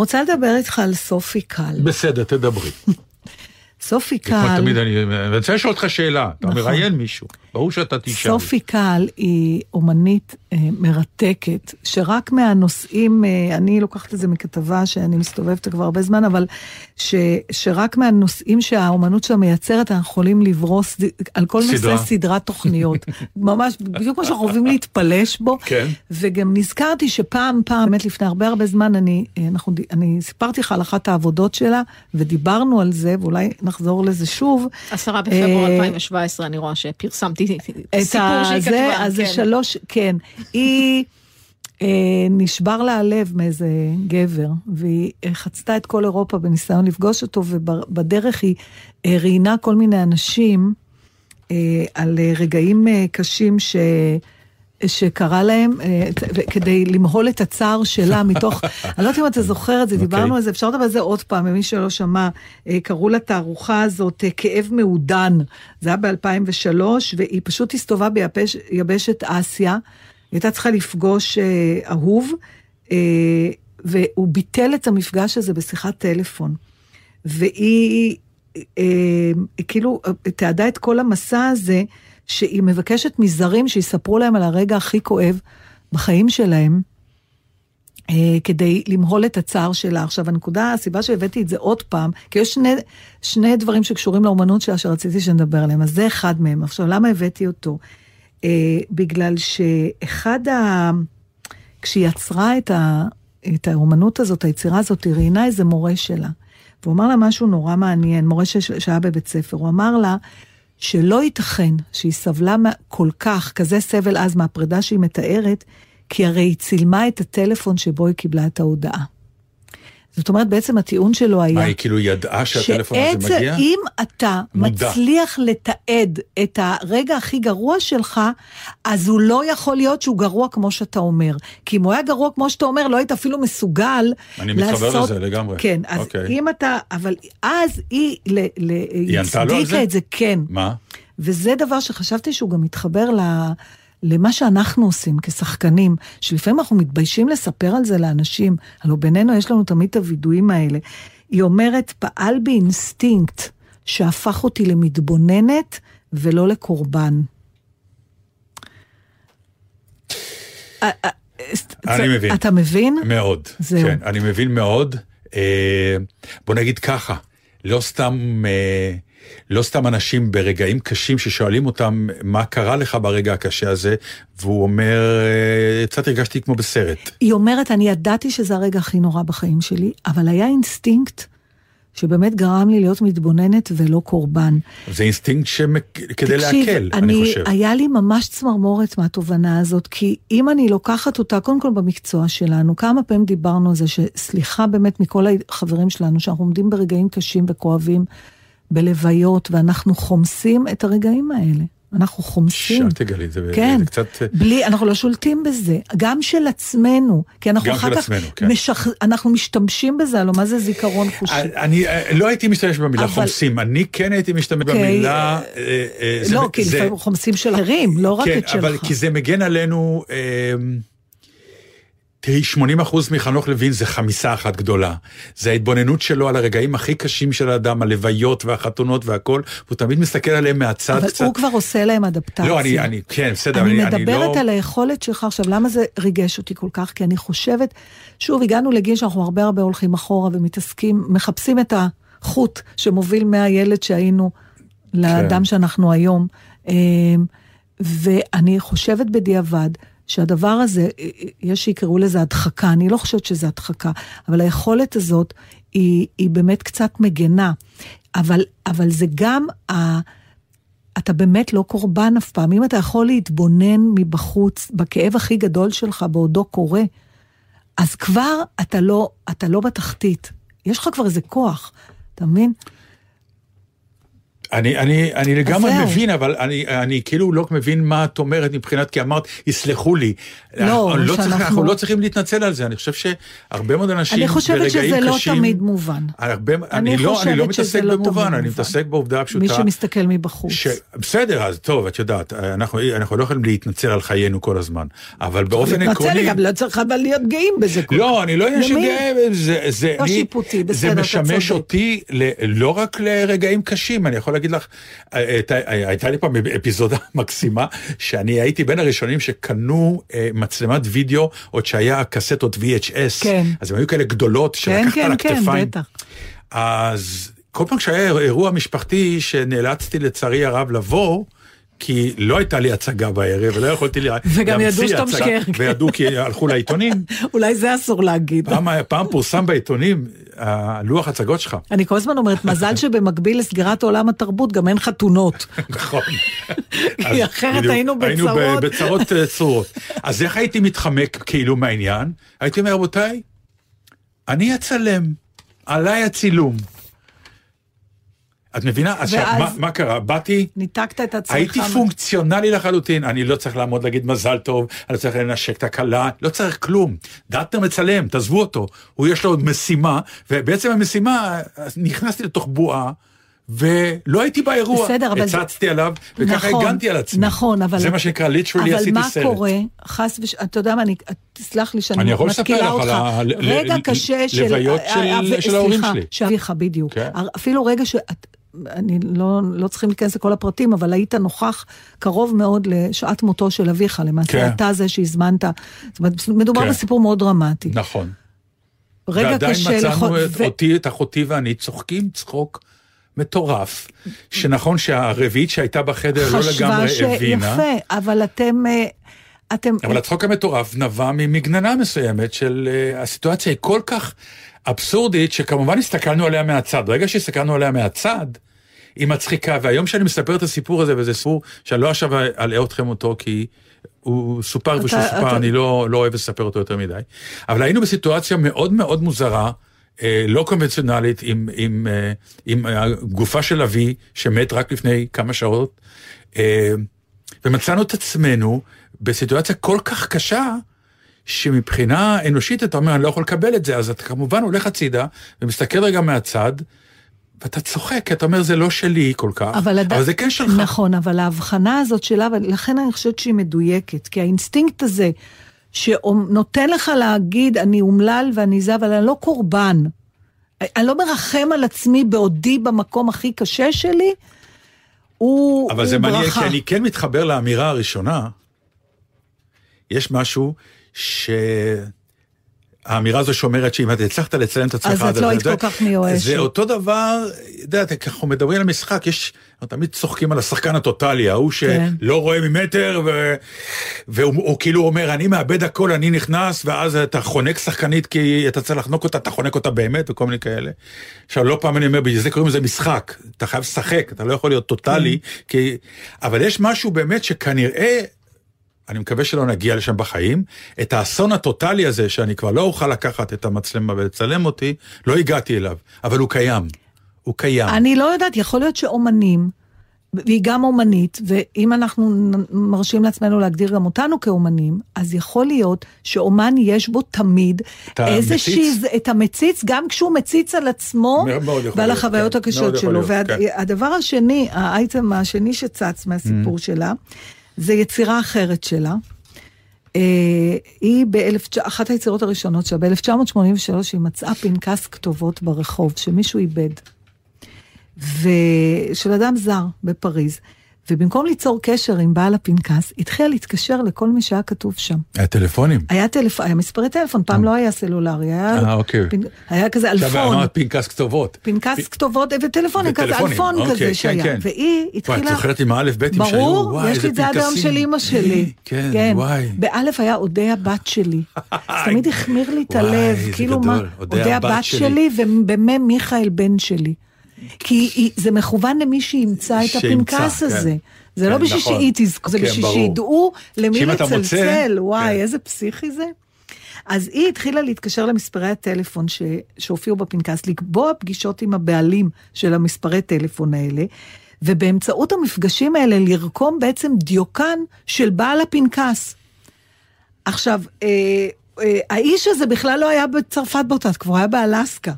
רוצה לדבר איתך על סופי קל. בסדר, תדברי. סופי קל, תמיד אני אני רוצה לשאול אותך שאלה, אתה נכון. מראיין מישהו, ברור שאתה תשאל. סופי קל היא אומנית אה, מרתקת, שרק מהנושאים, אה, אני לוקחת את זה מכתבה שאני מסתובבת כבר הרבה זמן, אבל ש, שרק מהנושאים שהאומנות שלה מייצרת, אנחנו יכולים לברוס על כל סדרה. נושא סדרת תוכניות. ממש, בדיוק כמו שאנחנו אוהבים להתפלש בו. כן. וגם נזכרתי שפעם, פעם, באמת לפני הרבה הרבה זמן, אני, אה, אנחנו, אני סיפרתי לך על אחת העבודות שלה, ודיברנו על זה, ואולי נחזור לזה שוב. עשרה בפברואר אה, 2017, אני רואה שפרסמתי סיפור שהיא כתבה. אז זה כן. שלוש, כן. היא אה, נשבר לה הלב מאיזה גבר, והיא אה, חצתה את כל אירופה בניסיון לפגוש אותו, ובדרך היא אה, ראיינה כל מיני אנשים אה, על אה, רגעים אה, קשים ש... שקרה להם, אה, כדי למהול את הצער שלה מתוך, אני לא יודעת אם אתה זוכר את זה, דיברנו אוקיי. על זה, אפשר לדבר על זה עוד פעם, למי שלא שמע, אה, קראו לתערוכה הזאת אה, כאב מעודן, זה היה ב-2003, והיא פשוט הסתובבה ביבש, יבשת אסיה, היא הייתה צריכה לפגוש אה, אהוב, אה, והוא ביטל את המפגש הזה בשיחת טלפון. והיא אה, כאילו תיעדה את כל המסע הזה, שהיא מבקשת מזרים שיספרו להם על הרגע הכי כואב בחיים שלהם, אה, כדי למהול את הצער שלה. עכשיו, הנקודה, הסיבה שהבאתי את זה עוד פעם, כי יש שני, שני דברים שקשורים לאומנות שלה שרציתי שנדבר עליהם, אז זה אחד מהם. עכשיו, למה הבאתי אותו? אה, בגלל שאחד ה... כשהיא יצרה את, ה... את האומנות הזאת, היצירה הזאת, היא ראיינה איזה מורה שלה. והוא אמר לה משהו נורא מעניין, מורה ש... שהיה בבית ספר. הוא אמר לה שלא ייתכן שהיא סבלה כל כך, כזה סבל אז מהפרידה שהיא מתארת, כי הרי היא צילמה את הטלפון שבו היא קיבלה את ההודעה. זאת אומרת, בעצם הטיעון שלו היה... מה, היא כאילו ידעה שהטלפון הזה שעצם- מגיע? אם אתה מודע. מצליח לתעד את הרגע הכי גרוע שלך, אז הוא לא יכול להיות שהוא גרוע כמו שאתה אומר. כי אם הוא היה גרוע כמו שאתה אומר, לא היית אפילו מסוגל אני מתחבר לעשות... לזה לגמרי. כן, אז אוקיי. אם אתה... אבל אז היא, ל, ל, היא ענתה לו על הצדיקה זה? את זה, כן. מה? וזה דבר שחשבתי שהוא גם מתחבר ל... למה שאנחנו עושים כשחקנים, שלפעמים אנחנו מתביישים לספר על זה לאנשים, הלוא בינינו יש לנו תמיד את הווידויים האלה. היא אומרת, פעל באינסטינקט שהפך אותי למתבוננת ולא לקורבן. אה, אה, אני מבין. אתה מבין? מאוד. זהו. כן, אני מבין מאוד. אה, בוא נגיד ככה, לא סתם, אה, לא סתם אנשים ברגעים קשים ששואלים אותם מה קרה לך ברגע הקשה הזה, והוא אומר, אה, קצת הרגשתי כמו בסרט. היא אומרת, אני ידעתי שזה הרגע הכי נורא בחיים שלי, אבל היה אינסטינקט שבאמת גרם לי להיות מתבוננת ולא קורבן. זה אינסטינקט כדי תקשיב, להקל, אני חושב. היה לי ממש צמרמורת מהתובנה הזאת, כי אם אני לוקחת אותה, קודם כל במקצוע שלנו, כמה פעמים דיברנו על זה, שסליחה באמת מכל החברים שלנו, שאנחנו עומדים ברגעים קשים וכואבים, בלוויות, ואנחנו חומסים את הרגעים האלה. אנחנו חומסים. אל תגלי את זה, כן, זה קצת... בלי, אנחנו לא שולטים בזה, גם של עצמנו, כי אנחנו אחר כך, עצמנו, כן. משח... אנחנו משתמשים בזה, הלוא מה זה זיכרון חושי? אני אה, לא הייתי משתמש במילה אבל- חומסים, אני כן הייתי משתמש אוקיי, במילה... אה, אה, זה- לא, כי זה- לפעמים חומסים של אחרים, לא רק כן, את שלך. אבל כי זה מגן עלינו, אה, תראי, 80 אחוז מחנוך לוין זה חמיסה אחת גדולה. זה ההתבוננות שלו על הרגעים הכי קשים של האדם, הלוויות והחתונות והכל, והוא תמיד מסתכל עליהם מהצד אבל קצת. הוא כבר עושה להם אדפטציה. לא, אני, אני, כן, בסדר, אני אני, אני מדברת לא... על היכולת שלך עכשיו, למה זה ריגש אותי כל כך? כי אני חושבת, שוב, הגענו לגיל שאנחנו הרבה הרבה הולכים אחורה ומתעסקים, מחפשים את החוט שמוביל מהילד שהיינו לאדם שאנחנו היום. אמ, ואני חושבת בדיעבד שהדבר הזה, יש שיקראו לזה הדחקה, אני לא חושבת שזה הדחקה, אבל היכולת הזאת היא, היא באמת קצת מגנה. אבל, אבל זה גם ה... אתה באמת לא קורבן אף פעם. אם אתה יכול להתבונן מבחוץ, בכאב הכי גדול שלך בעודו קורה, אז כבר אתה לא, אתה לא בתחתית. יש לך כבר איזה כוח, אתה מבין? אני, אני, אני לגמרי זהו. מבין, אבל אני, אני כאילו לא מבין מה את אומרת מבחינת, כי אמרת, יסלחו לי. לא, אנחנו, לא צריך, שאנחנו- אנחנו לא צריכים להתנצל על זה, אני חושב שהרבה מאוד אנשים אני חושבת ברגעים שזה לא קשים... תמיד מובן. הרבה, אני, אני לא, אני לא מתעסק לא במובן, אני. מתעסק בעובדה הפשוטה. מי שמסתכל מבחוץ. ש... בסדר, אז טוב, את יודעת, אנחנו, אנחנו לא יכולים להתנצל על חיינו כל הזמן, אבל באופן עקרוני... לי, גם לא צריך אבל להיות גאים בזה. לא, אני לא עניין של למי? גאה, זה, זה, לא שיפוטי, בסדר, זה אתה משמש צודק. אותי ל, לא רק לרגעים קשים, אני יכול להגיד לך, אה, הייתה, הייתה לי פעם אפיזודה מקסימה, שאני הייתי בין הראשונים שקנו אה, מצלמת וידאו, עוד שהיה קסטות VHS, כן. אז הן היו כאלה גדולות, כן, שלקחת על כן, כן, הכתפיים. בטח. אז כל פעם שהיה אירוע משפחתי שנאלצתי לצערי הרב לבוא, כי לא הייתה לי הצגה בערב, ולא יכולתי לה- וגם ידעו להמציא שאתה הצגה, משקר. וידעו כי הלכו לעיתונים. אולי זה אסור להגיד. פעם, פעם פורסם בעיתונים, הלוח הצגות שלך. אני כל הזמן אומרת, מזל שבמקביל לסגירת עולם התרבות גם אין חתונות. נכון. כי אחרת היינו היינו בצרות. בצרות אה, צרורות. אז איך הייתי מתחמק כאילו מהעניין? הייתי אומר, רבותיי, אני אצלם, עליי הצילום. את מבינה? עכשיו, ואז- מה, מה קרה? באתי, ניתקת את עצמך. הייתי פונקציונלי לחלוטין, אני לא צריך לעמוד להגיד מזל טוב, אני לא צריך לנשק את הכלה, לא צריך כלום. דטנר מצלם, תעזבו אותו. הוא יש לו משימה, ובעצם המשימה, אז נכנסתי לתוך בועה. ולא הייתי באירוע, בסדר, אבל זה- הצצתי עליו, וככה נכון, הגנתי על עצמי. נכון, אבל... זה מה שנקרא, ליטרלי עשיתי אבל סרט. מה קורה, חס וש... אתה יודע מה, אני... תסלח לי שאני אני יכול לספר מתקילה לך על אותך. ה- רגע קשה של... לוויות של- אה, אה, של ההורים סליחה, שלי. של אביך, בדיוק. כן. אפילו רגע ש... אני לא, לא צריכים להיכנס לכל הפרטים, אבל היית נוכח קרוב מאוד לשעת מותו של אביך, למעשה כן. אתה זה שהזמנת. זאת אומרת, מדובר כן. בסיפור מאוד דרמטי. נכון. רגע ועדיין קשה מצאנו לכל... את ו- אותי, את אחותי ואני צוחקים צחוק מטורף, שנכון שהרביעית שהייתה בחדר לא לגמרי חשבה הבינה. שיפה, אבל אתם... אה, אתם... אבל הצחוק המטורף נבע ממגננה מסוימת של uh, הסיטואציה היא כל כך אבסורדית, שכמובן הסתכלנו עליה מהצד. ברגע שהסתכלנו עליה מהצד, היא מצחיקה, והיום שאני מספר את הסיפור הזה, וזה סיפור שאני לא עכשיו אלאה אתכם אותו, כי הוא סופר אתה- ושהוא סופר, אתה- אני לא, לא אוהב לספר אותו יותר מדי. אבל היינו בסיטואציה מאוד מאוד מוזרה, אה, לא קונבנציונלית עם, עם, אה, עם הגופה של אבי, שמת רק לפני כמה שעות, אה, ומצאנו את עצמנו בסיטואציה כל כך קשה, שמבחינה אנושית אתה אומר, אני לא יכול לקבל את זה, אז אתה כמובן הולך הצידה ומסתכל רגע מהצד, ואתה צוחק, כי אתה אומר, זה לא שלי כל כך, אבל, הד... אבל זה כן שלך. נכון, אבל ההבחנה הזאת שלה, ולכן אני חושבת שהיא מדויקת, כי האינסטינקט הזה, שנותן לך להגיד, אני אומלל ואני זה, אבל אני לא קורבן. אני לא מרחם על עצמי בעודי במקום הכי קשה שלי, הוא ברכה. אבל זה מעניין, כי אני כן מתחבר לאמירה הראשונה. יש משהו ש... האמירה הזו שאומרת שאם אתה הצלחת לצלם את עצמך... אז את לא היית כל כך מיואשת. זה אותו דבר, יודעת, אנחנו מדברים על משחק, יש, תמיד צוחקים על השחקן הטוטאלי, ההוא כן. שלא רואה ממטר. והוא הוא כאילו אומר, אני מאבד הכל, אני נכנס, ואז אתה חונק שחקנית כי אתה צריך לחנוק אותה, אתה חונק אותה באמת, וכל מיני כאלה. עכשיו, לא פעם אני אומר, בגלל זה קוראים לזה משחק, אתה חייב לשחק, אתה לא יכול להיות טוטאלי, כן. כי... אבל יש משהו באמת שכנראה... אני מקווה שלא נגיע לשם בחיים, את האסון הטוטלי הזה, שאני כבר לא אוכל לקחת את המצלמה ולצלם אותי, לא הגעתי אליו, אבל הוא קיים. הוא קיים. אני לא יודעת, יכול להיות שאומנים, והיא גם אומנית, ואם אנחנו מרשים לעצמנו להגדיר גם אותנו כאומנים, אז יכול להיות שאומן יש בו תמיד איזושהי, המציץ? את המציץ, גם כשהוא מציץ על עצמו ועל החוויות כן, הקשות שלו. להיות, כן. והדבר השני, האייטם השני שצץ מהסיפור Mm-hmm. שלה, זה יצירה אחרת שלה. אה, היא באחת היצירות הראשונות שלה, ב-1983, היא מצאה פנקס כתובות ברחוב שמישהו איבד. ושל אדם זר בפריז. ובמקום ליצור קשר עם בעל הפנקס, התחילה להתקשר לכל מי שהיה כתוב שם. היה טלפונים. היה, טלפ... היה מספרי טלפון, פעם לא היה סלולרי, היה, אה, אוקיי. פנ... היה כזה עכשיו אלפון, אמרת פנקס כתובות. פנקס כתובות וטלפונים, כזה אלפון אוקיי, כזה כן, שהיה. כן. והיא וואי, התחילה... את זוכרת עם האלף-ביתים שהיו? ברור, וואי, יש לי את זה עד היום. של אימא שלי. כן, וואי. באלף היה אודה הבת שלי. זה תמיד החמיר לי את וואי, הלב, כאילו מה, אודה הבת שלי. ובמה מיכאל בן שלי. כי זה מכוון למי שימצא את הפנקס כן. הזה. זה לא כן, בשביל נכון. שהיא תזכור, זה כן, בשביל. שידעו למי לצלצל. וואי. איזה פסיכי זה. אז היא התחילה להתקשר למספרי הטלפון ש... שהופיעו בפנקס, לקבוע פגישות עם הבעלים של המספרי טלפון האלה, ובאמצעות המפגשים האלה לרקום בעצם דיוקן של בעל הפנקס. עכשיו, אה, אה, האיש הזה בכלל לא היה בצרפת באותה תקופה, הוא היה באלסקה.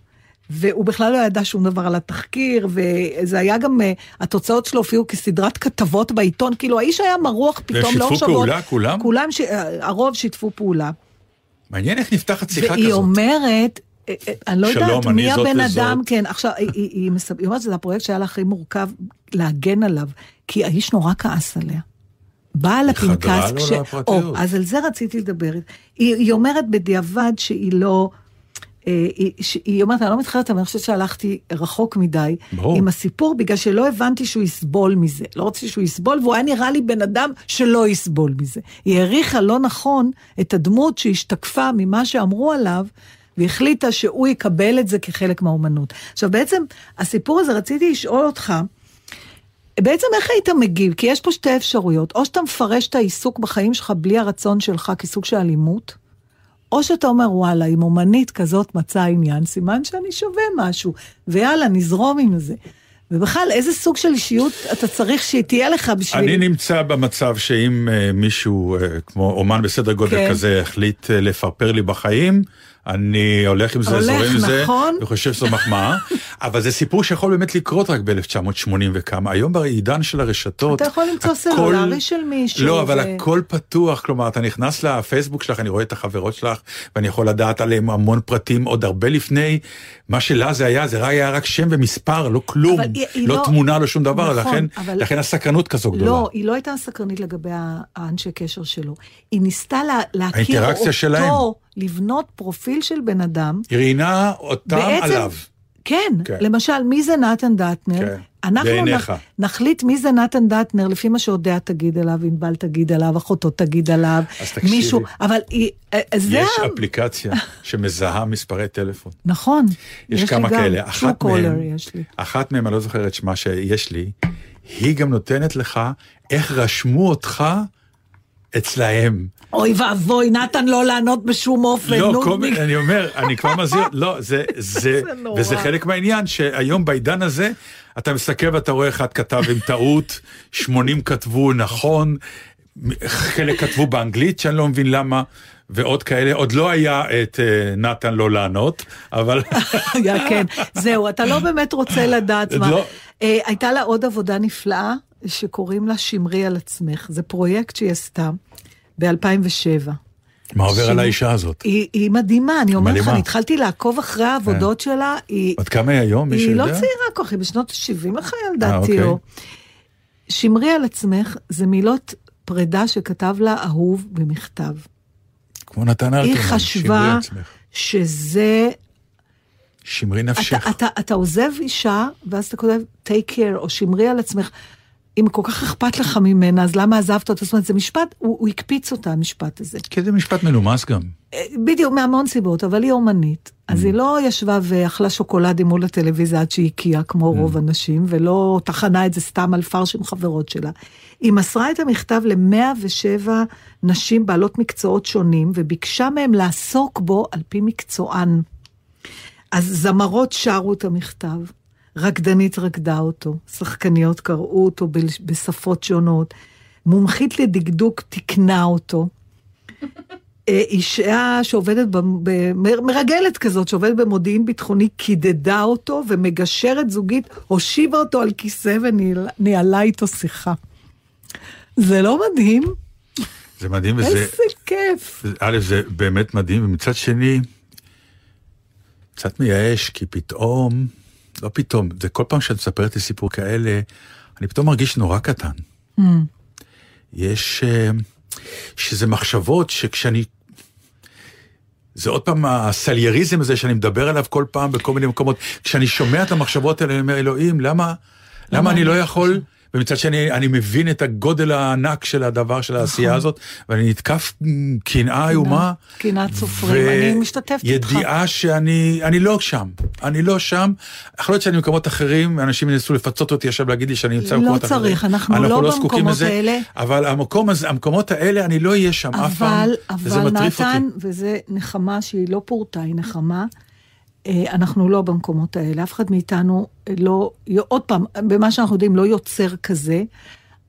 והוא בכלל לא ידע שום דבר על התחקיר, וזה היה גם, אה, התוצאות שלו הופיעו כסדרת כתבות בעיתון, כאילו האיש היה מרוח פתאום שיתפו שבועות. פעולה, כולם? כולם, ש... אה, הרוב שיתפו פעולה. מעניין איך נפתחת שיחה והיא כזאת. אומרת, אה, אני לא שלום, יודעת מי הבן. אדם, כן, עכשיו, היא, היא, היא, מסב... היא אומרת שזה הפרויקט שהיה לה הכי מורכב להגן עליו, כי האיש נורא כעס עליה. הפנקס, לו לפרטיות. או, אז על זה רציתי לדבר. היא, היא אומרת בדיעבד שהיא לא... אה, היא, היא אומרת, אני לא מתחילת, אבל אני חושבת שהלכתי רחוק מדי ברור. עם הסיפור, בגלל שלא הבנתי שהוא יסבול מזה. לא רציתי שהוא יסבול, והוא היה נראה לי בן אדם שלא יסבול מזה. היא העריכה לא נכון את הדמות שהשתקפה ממה שאמרו עליו, והחליטה שהוא יקבל את זה כחלק מהאומנות. עכשיו, בעצם, הסיפור הזה, רציתי לשאול אותך, בעצם איך היית מגיב? כי יש פה שתי אפשרויות. או שאתה מפרש את העיסוק בחיים שלך בלי הרצון שלך כסוג של אלימות, או שאתה אומר, וואלה, אם אומנית כזאת מצאה עניין, סימן שאני שווה משהו, ויאללה, נזרום עם זה. ובכלל, איזה סוג של אישיות אתה צריך שתהיה לך בשביל... אני נמצא במצב שאם אה, מישהו, אה, כמו אומן בסדר גודל כן. כזה, החליט אה, לפרפר לי בחיים, אני הולך עם זה, הולך, זורם עם זה, נכון. וחושב שזו מחמאה, אבל זה סיפור שיכול באמת לקרות רק ב-1980 וכמה. היום בעידן של הרשתות, אתה יכול למצוא הכל- סלולרי של מישהו. לא, אבל ו- הכל פתוח, כלומר, אתה נכנס לפייסבוק שלך, אני רואה את החברות שלך, ואני יכול לדעת עליהם המון פרטים עוד הרבה לפני. מה שלה זה היה, זה היה רק שם ומספר, לא כלום, אבל לא לא- תמונה, לא שום דבר, נכון, לכן, אבל- לכן הסקרנות כזו גדולה. לא, היא לא הייתה סקרנית לגבי האנשי קשר שלו. היא ניסתה לה, להכיר האינטראקציה אותו, שלהם. לבנות פרופיל של בן אדם. היא ראיינה אותם בעצם- עליו. כן, כן. למשל, מי זה נתן דטנר? כן, אנחנו בעיניך. נח, נחליט מי זה נתן דטנר, לפי מה שאודיה תגיד עליו, ענבל תגיד עליו, אחותו תגיד עליו. מישהו, אבל היא, אה, זה יש. אפליקציה שמזהה מספרי טלפון. נכון, יש לי כמה כאלה. אחת מהם, יש לי. אחת מהם, אני לא זוכר את שמה שיש לי, היא גם נותנת לך איך רשמו אותך אצלהם. אוי ואבוי, נתן לא לענות בשום אופן. לא, כל אני אומר, אני כבר מזהיר, לא, זה, זה, זה נורא. וזה חלק מהעניין, שהיום בעידן הזה, אתה מסתכל ואתה רואה אחד כתב עם טעות, 80 כתבו נכון, חלק כתבו באנגלית, שאני לא מבין למה, ועוד כאלה, עוד לא היה את אה, נתן לא לענות, אבל היה, כן. זהו, אתה לא באמת רוצה לדעת מה. לא. אה, הייתה לה עוד עבודה נפלאה, שקוראים לה שמרי על עצמך. זה פרויקט שהיא עשתה ב-2007. מה עובר על האישה הזאת? היא, היא מדהימה, אני אומרת לך. אני התחלתי לעקוב אחרי העבודות שלה, היא, עד כמה היא היום, מישהו היא יודע? לא צעירה כל כך, היא בשנות ה-70 לחיה אה, לדעתי. אוקיי. או... שמרי על עצמך זה מילות פרידה שכתב לה אהוב במכתב. כמו נתן אלתרמן, היא שמרי חשבה עצמך. שזה שמרי נפשך. אתה, אתה, אתה עוזב אישה, ואז אתה כותב, take care, או שמרי על עצמך. אם כל כך אכפת לך ממנה, אז למה עזבת אותה? זאת אומרת, זה משפט, הוא, הוא הקפיץ אותה, המשפט הזה. כי זה משפט מנומס גם. אה, בדיוק, מהמון סיבות, אבל היא אומנית. אז היא לא ישבה ואכלה שוקולדים מול הטלוויזיה עד שהיא הקיאה, כמו רוב הנשים, ולא טחנה את זה סתם על פרש עם חברות שלה. היא מסרה את המכתב ל-107 נשים בעלות מקצועות שונים, וביקשה מהם לעסוק בו על פי מקצוען. אז זמרות שרו את המכתב, רקדנית רקדה אותו, שחקניות קראו אותו בשפות שונות, מומחית לדקדוק תיקנה אותו. אה, אישה שעובדת, מרגלת כזאת, שעובדת במודיעין ביטחוני, קידדה אותו, ומגשרת זוגית הושיבה אותו על כיסא וניהלה איתו שיחה. זה לא מדהים? זה מדהים וזה... איזה כיף. א', זה באמת מדהים, ומצד שני, קצת מייאש, כי פתאום, לא פתאום, זה כל פעם שאת מספרת לי סיפור כאלה, אני פתאום מרגיש נורא קטן. Mm. יש, אה, שזה מחשבות שכשאני... זה עוד פעם הסלייריזם הזה שאני מדבר עליו כל פעם בכל מיני מקומות. כשאני שומע את המחשבות האלה, אני אומר, אלוהים, למה, למה אני לא יכול... ומצד שני, אני מבין את הגודל הענק של הדבר, של העשייה הזאת, ואני נתקף קנאה איומה. קנאת סופרים, אני משתתפת איתך. ידיעה שאני אני לא שם, אני לא שם. יכול להיות שאני במקומות אחרים, אנשים ינסו לפצות אותי עכשיו להגיד לי שאני נמצא לא במקומות אחרים. צריך, אנחנו לא זקוקים במקומות לזה, האלה. אבל המקום הזה, המקומות האלה, אני לא אהיה שם אף פעם, אבל, וזה אבל מטריף נתן, אותי. וזה נחמה שהיא לא פורטה, היא נחמה, אנחנו לא במקומות האלה, אף אחד מאיתנו לא, עוד פעם, במה שאנחנו יודעים, לא יוצר כזה,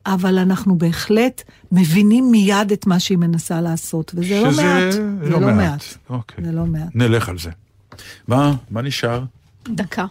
אבל אנחנו בהחלט מבינים מיד את מה שהיא מנסה לעשות, וזה לא שזה מעט. זה לא לא מעט. מעט. אוקיי. זה לא מעט. נלך על זה. מה, מה נשאר? דקה.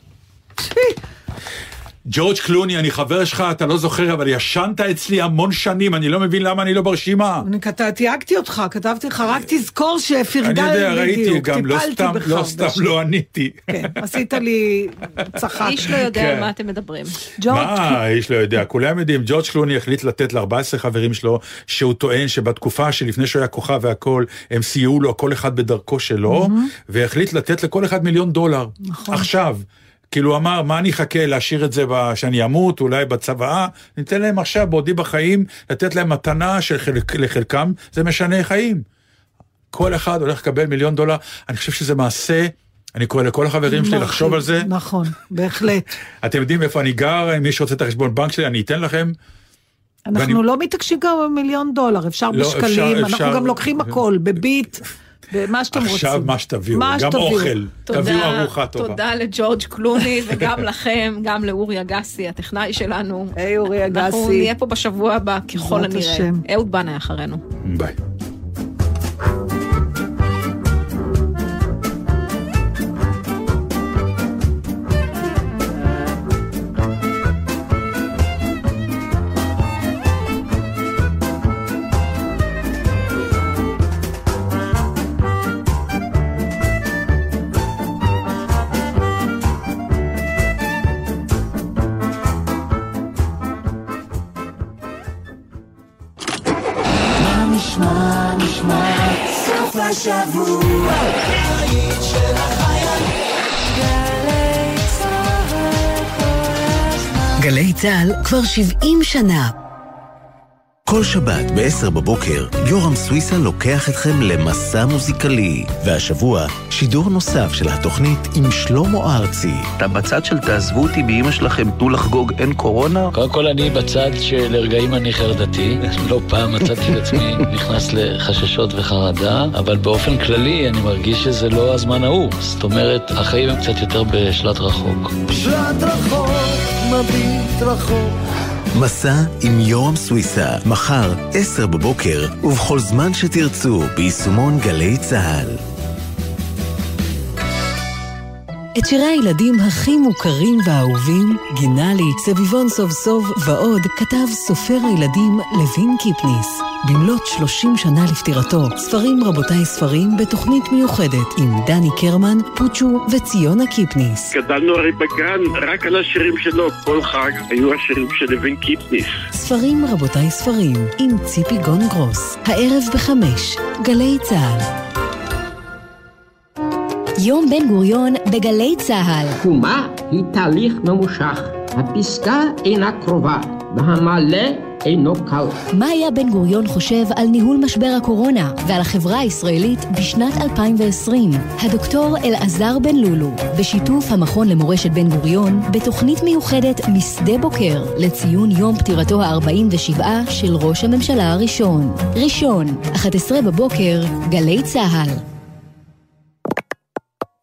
ג'ורג' קלוני, אני חבר שלך, אתה לא זוכר, אבל ישנת אצלי המון שנים, אני לא מבין למה אני לא ברשימה. אני תייגתי אותך, כתבתי לך, רק תזכור אני שפרגלתי יודע, ראיתי, בדיוק, גם לא טיפלתי סתם, בך לא סתם. לא עניתי. כן, עשית לי צחק. איש לא יודע כן. על מה אתם מדברים. מה, האיש לא יודע, כולם יודעים, ג'ורג' קלוני החליט לתת ל-14 חברים שלו, שהוא טוען שבתקופה שלפני שהוא היה כוכב והכל, הם סייעו לו כל אחד בדרכו שלו, והחליט לתת לכל אחד מיליון דולר. נכון. עכשיו. כאילו הוא אמר, מה אני אחכה להשאיר את זה שאני אמות, אולי בצוואה, ניתן להם עכשיו, בעודי בחיים, לתת להם מתנה שלחלקם זה משנה חיים. כל אחד הולך לקבל מיליון דולר, אני חושב שזה מעשה, אני קורא לכל החברים שלי לחשוב על זה. נכון, בהחלט. אתם יודעים איפה אני גר, אם מישהו רוצה את החשבון בנק שלי, אני אתן לכם. אנחנו ואני- לא מתעקשים גם במיליון דולר, אפשר לא, בשקלים, אפשר- אנחנו אפשר- גם לוקחים הכל, בביט, במה שאתם רוצים. עכשיו מה שתביאו, מה גם שתביאו. אוכל, תביאו תודה, ארוחה טובה. תודה לג'ורג' קלוני וגם לכם, גם לאורי אגסי, הטכנאי שלנו. היי אורי אנחנו אגסי. נהיה פה בשבוע הבא, ככל הנראה. אהוד בנאי אחרינו. ביי. גלי צה"ל כבר 70 שנה. כל שבת ב-10 בבוקר, יורם סוויסה לוקח אתכם למסע מוזיקלי. והשבוע, שידור נוסף של התוכנית עם שלמה ארצי. אתה בצד של תעזבו אותי באמא שלכם, תנו לחגוג, אין קורונה? קודם כל אני בצד שלרגעים אני חרדתי. לא פעם מצאתי את עצמי נכנס לחששות וחרדה, אבל באופן כללי אני מרגיש שזה לא הזמן ההוא. זאת אומרת, החיים הם קצת יותר בשלט רחוק. שלט רחוק, מביט רחוק. מסע עם יורם סוויסה, מחר, 10 בבוקר, ובכל זמן שתרצו, ביישומון גלי צה"ל. את שירי הילדים הכי מוכרים והאהובים, גינלי, סביבון סוף סוף ועוד, כתב סופר הילדים לוין קיפניס. במלאת 30 שנה לפטירתו, ספרים רבותיי ספרים בתוכנית מיוחדת עם דני קרמן, פוצ'ו וציונה קיפניס. גדלנו הרי בגן רק על השירים שלו, כל חג היו השירים של לוין קיפניס. ספרים רבותיי ספרים עם ציפי גון גרוס, הערב בחמש, גלי צה"ל. יום בן גוריון בגלי צה"ל. תקומה היא תהליך ממושך. הפסקה אינה קרובה, והמעלה אינו קל. מה היה בן גוריון חושב על ניהול משבר הקורונה ועל החברה הישראלית בשנת 2020? הדוקטור אלעזר בן לולו, בשיתוף המכון למורשת בן גוריון, בתוכנית מיוחדת משדה בוקר, לציון יום פטירתו ה-47 של ראש הממשלה הראשון. ראשון, 11 בבוקר, גלי צה"ל.